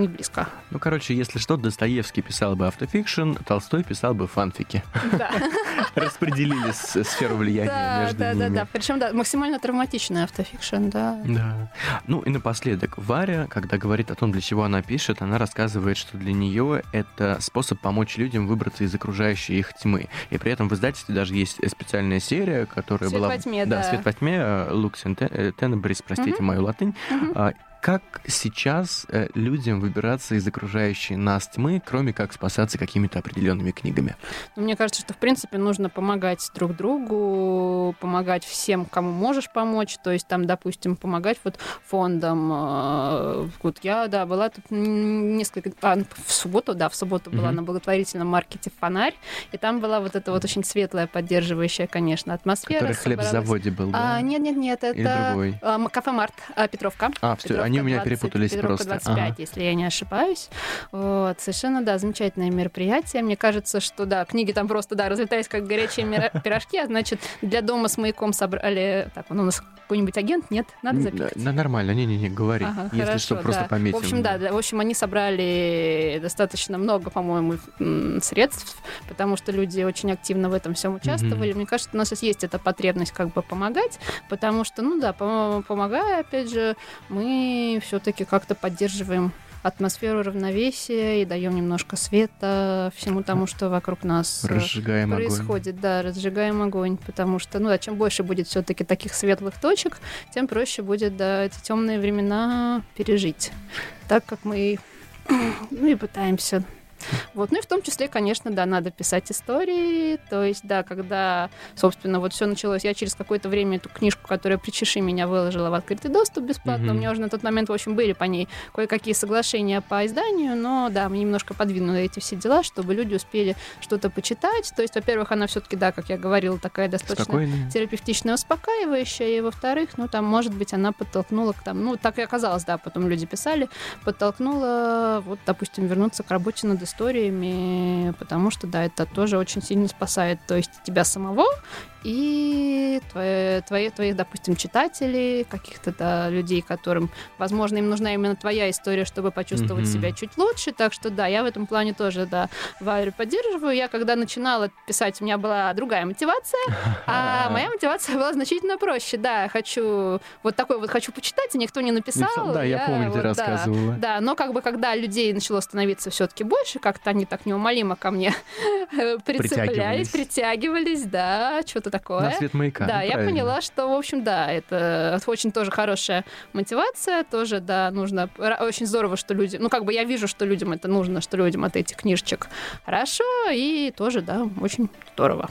не близко. Ну, короче, если что, Достоевский писал бы автофикшн, Толстой писал бы фанфики. Да, Распределились э, сферу влияния да, между да, да, ними. да. Причем, да, максимально травматичный автофикшн, да. Да. Ну и напоследок, Варя, когда говорит о том, для чего она пишет, она рассказывает, что для нее это способ помочь людям выбраться из окружающей их тьмы. И при этом в издательстве даже есть специальная серия, которая «Свет была... во тьме», да. да. «Свет во тьме», э, «Lux э, Tenebris», простите Мгм. мою латынь. Мгм. Как сейчас э, людям выбираться из окружающей нас тьмы, кроме как спасаться какими-то определенными книгами? Ну, мне кажется, что, в принципе, нужно помогать друг другу, помогать всем, кому можешь помочь. То есть, там, допустим, помогать вот фондам. э, Вот я, да, была тут несколько... А, в субботу, да, в субботу была Мгм. на благотворительном маркете «Фонарь», и там была вот эта вот очень светлая, поддерживающая, конечно, атмосфера. Который хлеб в собралась. заводе был, да? А, нет, нет, нет, Или это другой? а, кафе Март, а, Петровка. А, Петровка они у меня 20, перепутались просто. 25, Ага. если я не ошибаюсь. Вот, совершенно, да, замечательное мероприятие. Мне кажется, что, да, книги там просто, да, разлетались как горячие пирожки, а значит, для дома с маяком собрали... Так, он у нас какой-нибудь агент? Нет? Надо запикать? да, нормально, не-не-не, говори. Ага, Если хорошо, что, просто да. пометим. В общем, да, да, в общем, они собрали достаточно много, по-моему, средств, потому что люди очень активно в этом всем участвовали. Мне кажется, у нас сейчас есть эта потребность как бы помогать, потому что, ну да, пом- помогая, опять же, мы все-таки как-то поддерживаем атмосферу равновесия и даем немножко света всему тому, что вокруг нас э, Разжигаем огонь. происходит, да, разжигаем огонь, потому что, ну, да, чем больше будет все-таки таких светлых точек, тем проще будет, да, эти темные времена пережить, так как мы, ну, и пытаемся. Вот, ну и в том числе, конечно, да, надо писать истории. То есть, да, когда, собственно, вот все началось, я через какое-то время эту книжку, которая «Причеши меня» выложила в открытый доступ бесплатно. Мгм. У меня уже на тот момент, в общем, были по ней кое-какие соглашения по изданию, но, да, мы немножко подвинули эти все дела, чтобы люди успели что-то почитать. То есть, во-первых, она все-таки, да, как я говорила, такая достаточно Спокойно. терапевтично успокаивающая, и во-вторых, ну, там, может быть, она подтолкнула к там, ну, так и оказалось, да, потом люди писали, подтолкнула, вот, допустим, вернуться к работе над историями, потому что, да, это тоже очень сильно спасает, то есть тебя самого и твои, твои, твоих, допустим, читателей, каких-то, да, людей, которым, возможно, им нужна именно твоя история, чтобы почувствовать Мгм. себя чуть лучше, так что, да, я в этом плане тоже, да, Валерию поддерживаю. Я, когда начинала писать, у меня была другая мотивация, а моя мотивация была значительно проще. Да, хочу вот такой вот хочу почитать, и никто не написал. Написал, Да, я помню, ты вот, да, рассказывала. Да, но как бы когда людей начало становиться все-таки больше, как-то они так неумолимо ко мне прицеплялись, Притягивались. притягивались, да, что-то такое. На свет маяка. Да, ну, я правильно. поняла, что, в общем, да, это очень тоже хорошая мотивация, тоже, да, нужно, очень здорово, что люди, ну, как бы я вижу, что людям это нужно, что людям от этих книжечек хорошо, и тоже, да, очень здорово.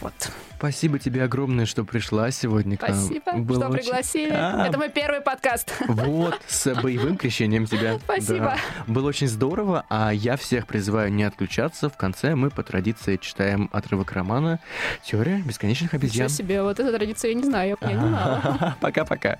Вот. Спасибо тебе огромное, что пришла сегодня к нам. Спасибо, Было что очень- пригласили. А, Это мой первый подкаст. Вот, с боевым крещением тебя. Спасибо. Да. Было очень здорово, а я всех призываю не отключаться. В конце мы по традиции читаем отрывок романа «Теория бесконечных Ничего обезьян». себе, вот эту традицию я не знаю, я не знала. Пока-пока.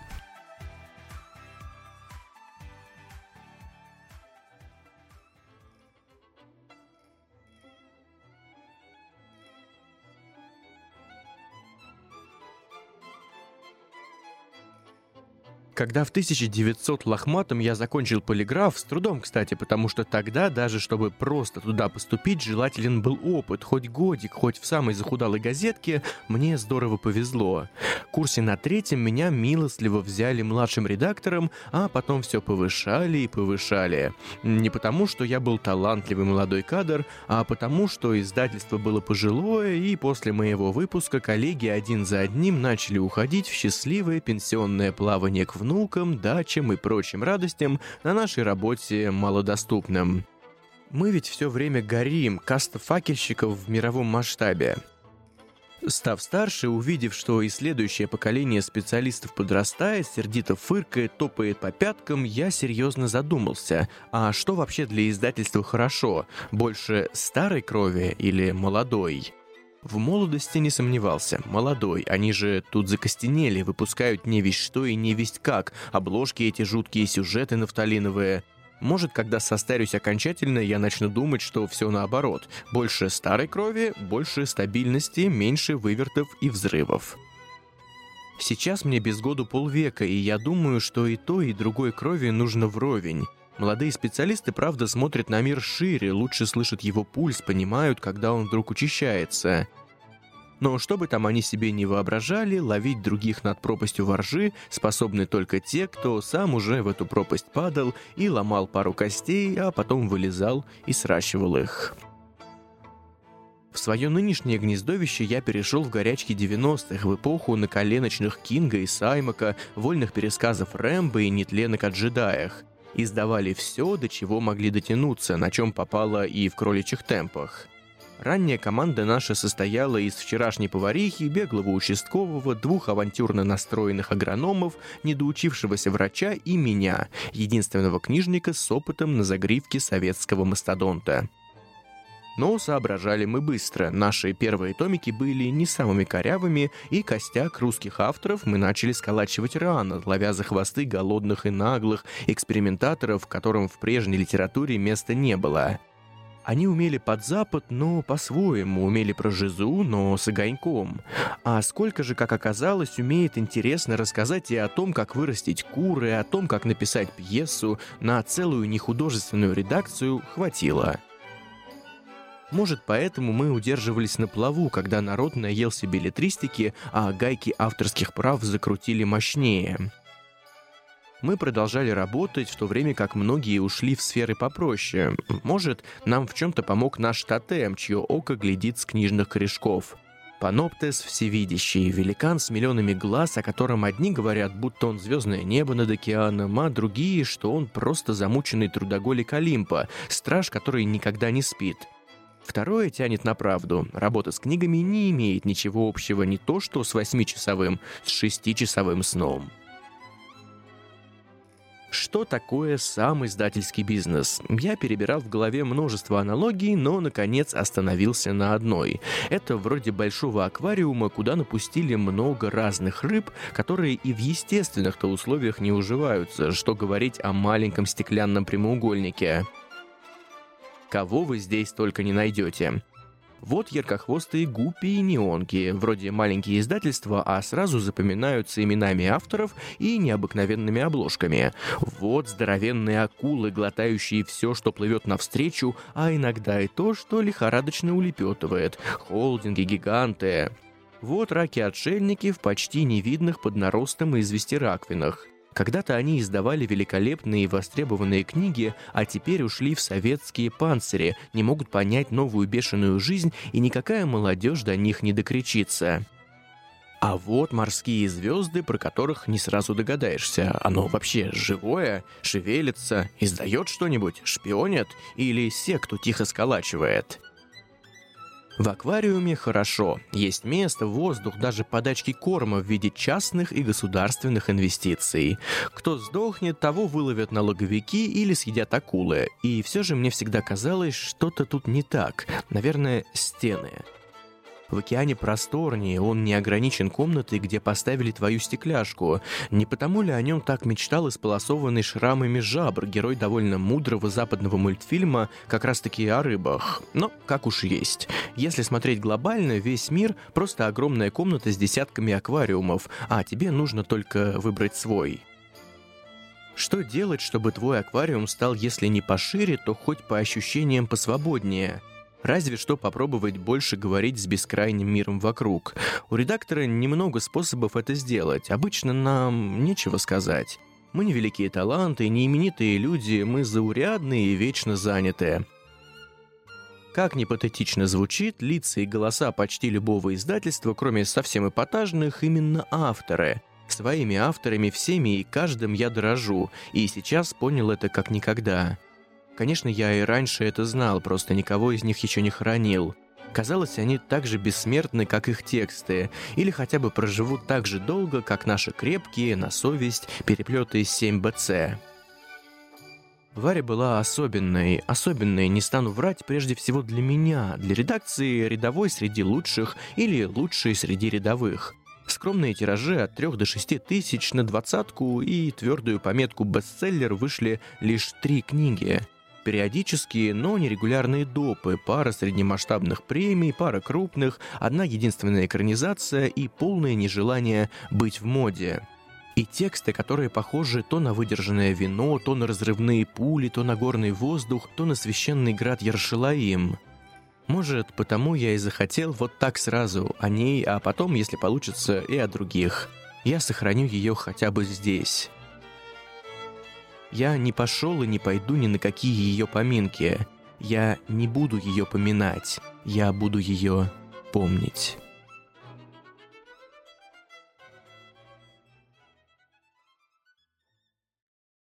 Когда в 1900 лохматом я закончил полиграф, с трудом, кстати, потому что тогда, даже чтобы просто туда поступить, желателен был опыт, хоть годик, хоть в самой захудалой газетке, мне здорово повезло. В курсе на третьем меня милостливо взяли младшим редактором, а потом все повышали и повышали. Не потому, что я был талантливый молодой кадр, а потому, что издательство было пожилое, и после моего выпуска коллеги один за одним начали уходить в счастливое пенсионное плавание к внукам, дачам и прочим радостям на нашей работе малодоступным. Мы ведь все время горим, каста факельщиков в мировом масштабе. Став старше, увидев, что и следующее поколение специалистов подрастает, сердито фыркает, топает по пяткам, я серьезно задумался, а что вообще для издательства хорошо? Больше старой крови или молодой? В молодости не сомневался. Молодой. Они же тут закостенели, выпускают не весть что и не весть как. Обложки эти жуткие сюжеты нафталиновые. Может, когда состарюсь окончательно, я начну думать, что все наоборот. Больше старой крови, больше стабильности, меньше вывертов и взрывов. Сейчас мне без году полвека, и я думаю, что и той, и другой крови нужно вровень. Молодые специалисты, правда, смотрят на мир шире, лучше слышат его пульс, понимают, когда он вдруг учащается. Но что бы там они себе не воображали, ловить других над пропастью воржи способны только те, кто сам уже в эту пропасть падал и ломал пару костей, а потом вылезал и сращивал их. В свое нынешнее гнездовище я перешел в горячке 90-х, в эпоху наколеночных Кинга и Саймака, вольных пересказов Рэмбо и нетленок о джедаях. Издавали все, до чего могли дотянуться, на чем попало и в кроличьих темпах. Ранняя команда наша состояла из вчерашней поварихи, беглого участкового, двух авантюрно настроенных агрономов, недоучившегося врача и меня, единственного книжника с опытом на загривке советского мастодонта. Но соображали мы быстро. Наши первые томики были не самыми корявыми, и костяк русских авторов мы начали сколачивать рано, ловя за хвосты голодных и наглых экспериментаторов, которым в прежней литературе места не было. Они умели под Запад, но по-своему, умели про жизу, но с огоньком. А сколько же, как оказалось, умеет интересно рассказать и о том, как вырастить куры, и о том, как написать пьесу, на целую нехудожественную редакцию хватило. Может, поэтому мы удерживались на плаву, когда народ наелся билетристики, а гайки авторских прав закрутили мощнее. Мы продолжали работать, в то время как многие ушли в сферы попроще. Может, нам в чем-то помог наш тотем, чье око глядит с книжных корешков. Паноптес всевидящий, великан с миллионами глаз, о котором одни говорят, будто он звездное небо над океаном, а другие, что он просто замученный трудоголик Олимпа, страж, который никогда не спит. Второе тянет на правду. Работа с книгами не имеет ничего общего не то что с восьмичасовым, с шестичасовым сном. Что такое сам издательский бизнес? Я перебирал в голове множество аналогий, но, наконец, остановился на одной. Это вроде большого аквариума, куда напустили много разных рыб, которые и в естественных-то условиях не уживаются, что говорить о маленьком стеклянном прямоугольнике. Кого вы здесь только не найдете. Вот яркохвостые гуппи и неонки, вроде маленькие издательства, а сразу запоминаются именами авторов и необыкновенными обложками. Вот здоровенные акулы, глотающие все, что плывет навстречу, а иногда и то, что лихорадочно улепетывает. Холдинги, гиганты. Вот раки-отшельники в почти невидных под наростом извести раковинах. Когда-то они издавали великолепные и востребованные книги, а теперь ушли в советские панцири, не могут понять новую бешеную жизнь, и никакая молодежь до них не докричится. А вот морские звезды, про которых не сразу догадаешься. Оно вообще живое, шевелится, издает что-нибудь, шпионит или секту тихо сколачивает. В аквариуме хорошо. Есть место, воздух, даже подачки корма в виде частных и государственных инвестиций. Кто сдохнет, того выловят налоговики или съедят акулы. И все же мне всегда казалось, что-то тут не так. Наверное, стены. В океане просторнее, он не ограничен комнатой, где поставили твою стекляшку. Не потому ли о нем так мечтал исполосованный шрамами жабр, герой довольно мудрого западного мультфильма как раз-таки о рыбах? Но как уж есть. Если смотреть глобально, весь мир — просто огромная комната с десятками аквариумов, а тебе нужно только выбрать свой. Что делать, чтобы твой аквариум стал, если не пошире, то хоть по ощущениям посвободнее? Разве что попробовать больше говорить с бескрайним миром вокруг. У редактора немного способов это сделать. Обычно нам нечего сказать. Мы не великие таланты, не именитые люди, мы заурядные и вечно занятые. Как ни патетично звучит, лица и голоса почти любого издательства, кроме совсем эпатажных, именно авторы. Своими авторами всеми и каждым я дорожу, и сейчас понял это как никогда. Конечно, я и раньше это знал, просто никого из них еще не хранил. Казалось, они так же бессмертны, как их тексты, или хотя бы проживут так же долго, как наши крепкие, на совесть, переплеты из 7БЦ. Варя была особенной, особенной, не стану врать, прежде всего для меня, для редакции рядовой среди лучших или лучшей среди рядовых. Скромные тиражи от 3 до 6 тысяч на двадцатку и твердую пометку «бестселлер» вышли лишь три книги – Периодические, но нерегулярные допы, пара среднемасштабных премий, пара крупных, одна единственная экранизация и полное нежелание быть в моде. И тексты, которые похожи то на выдержанное вино, то на разрывные пули, то на горный воздух, то на священный град Яршилаим. Может, потому я и захотел вот так сразу о ней, а потом, если получится, и о других. Я сохраню ее хотя бы здесь. Я не пошел и не пойду ни на какие ее поминки. Я не буду ее поминать. Я буду ее помнить.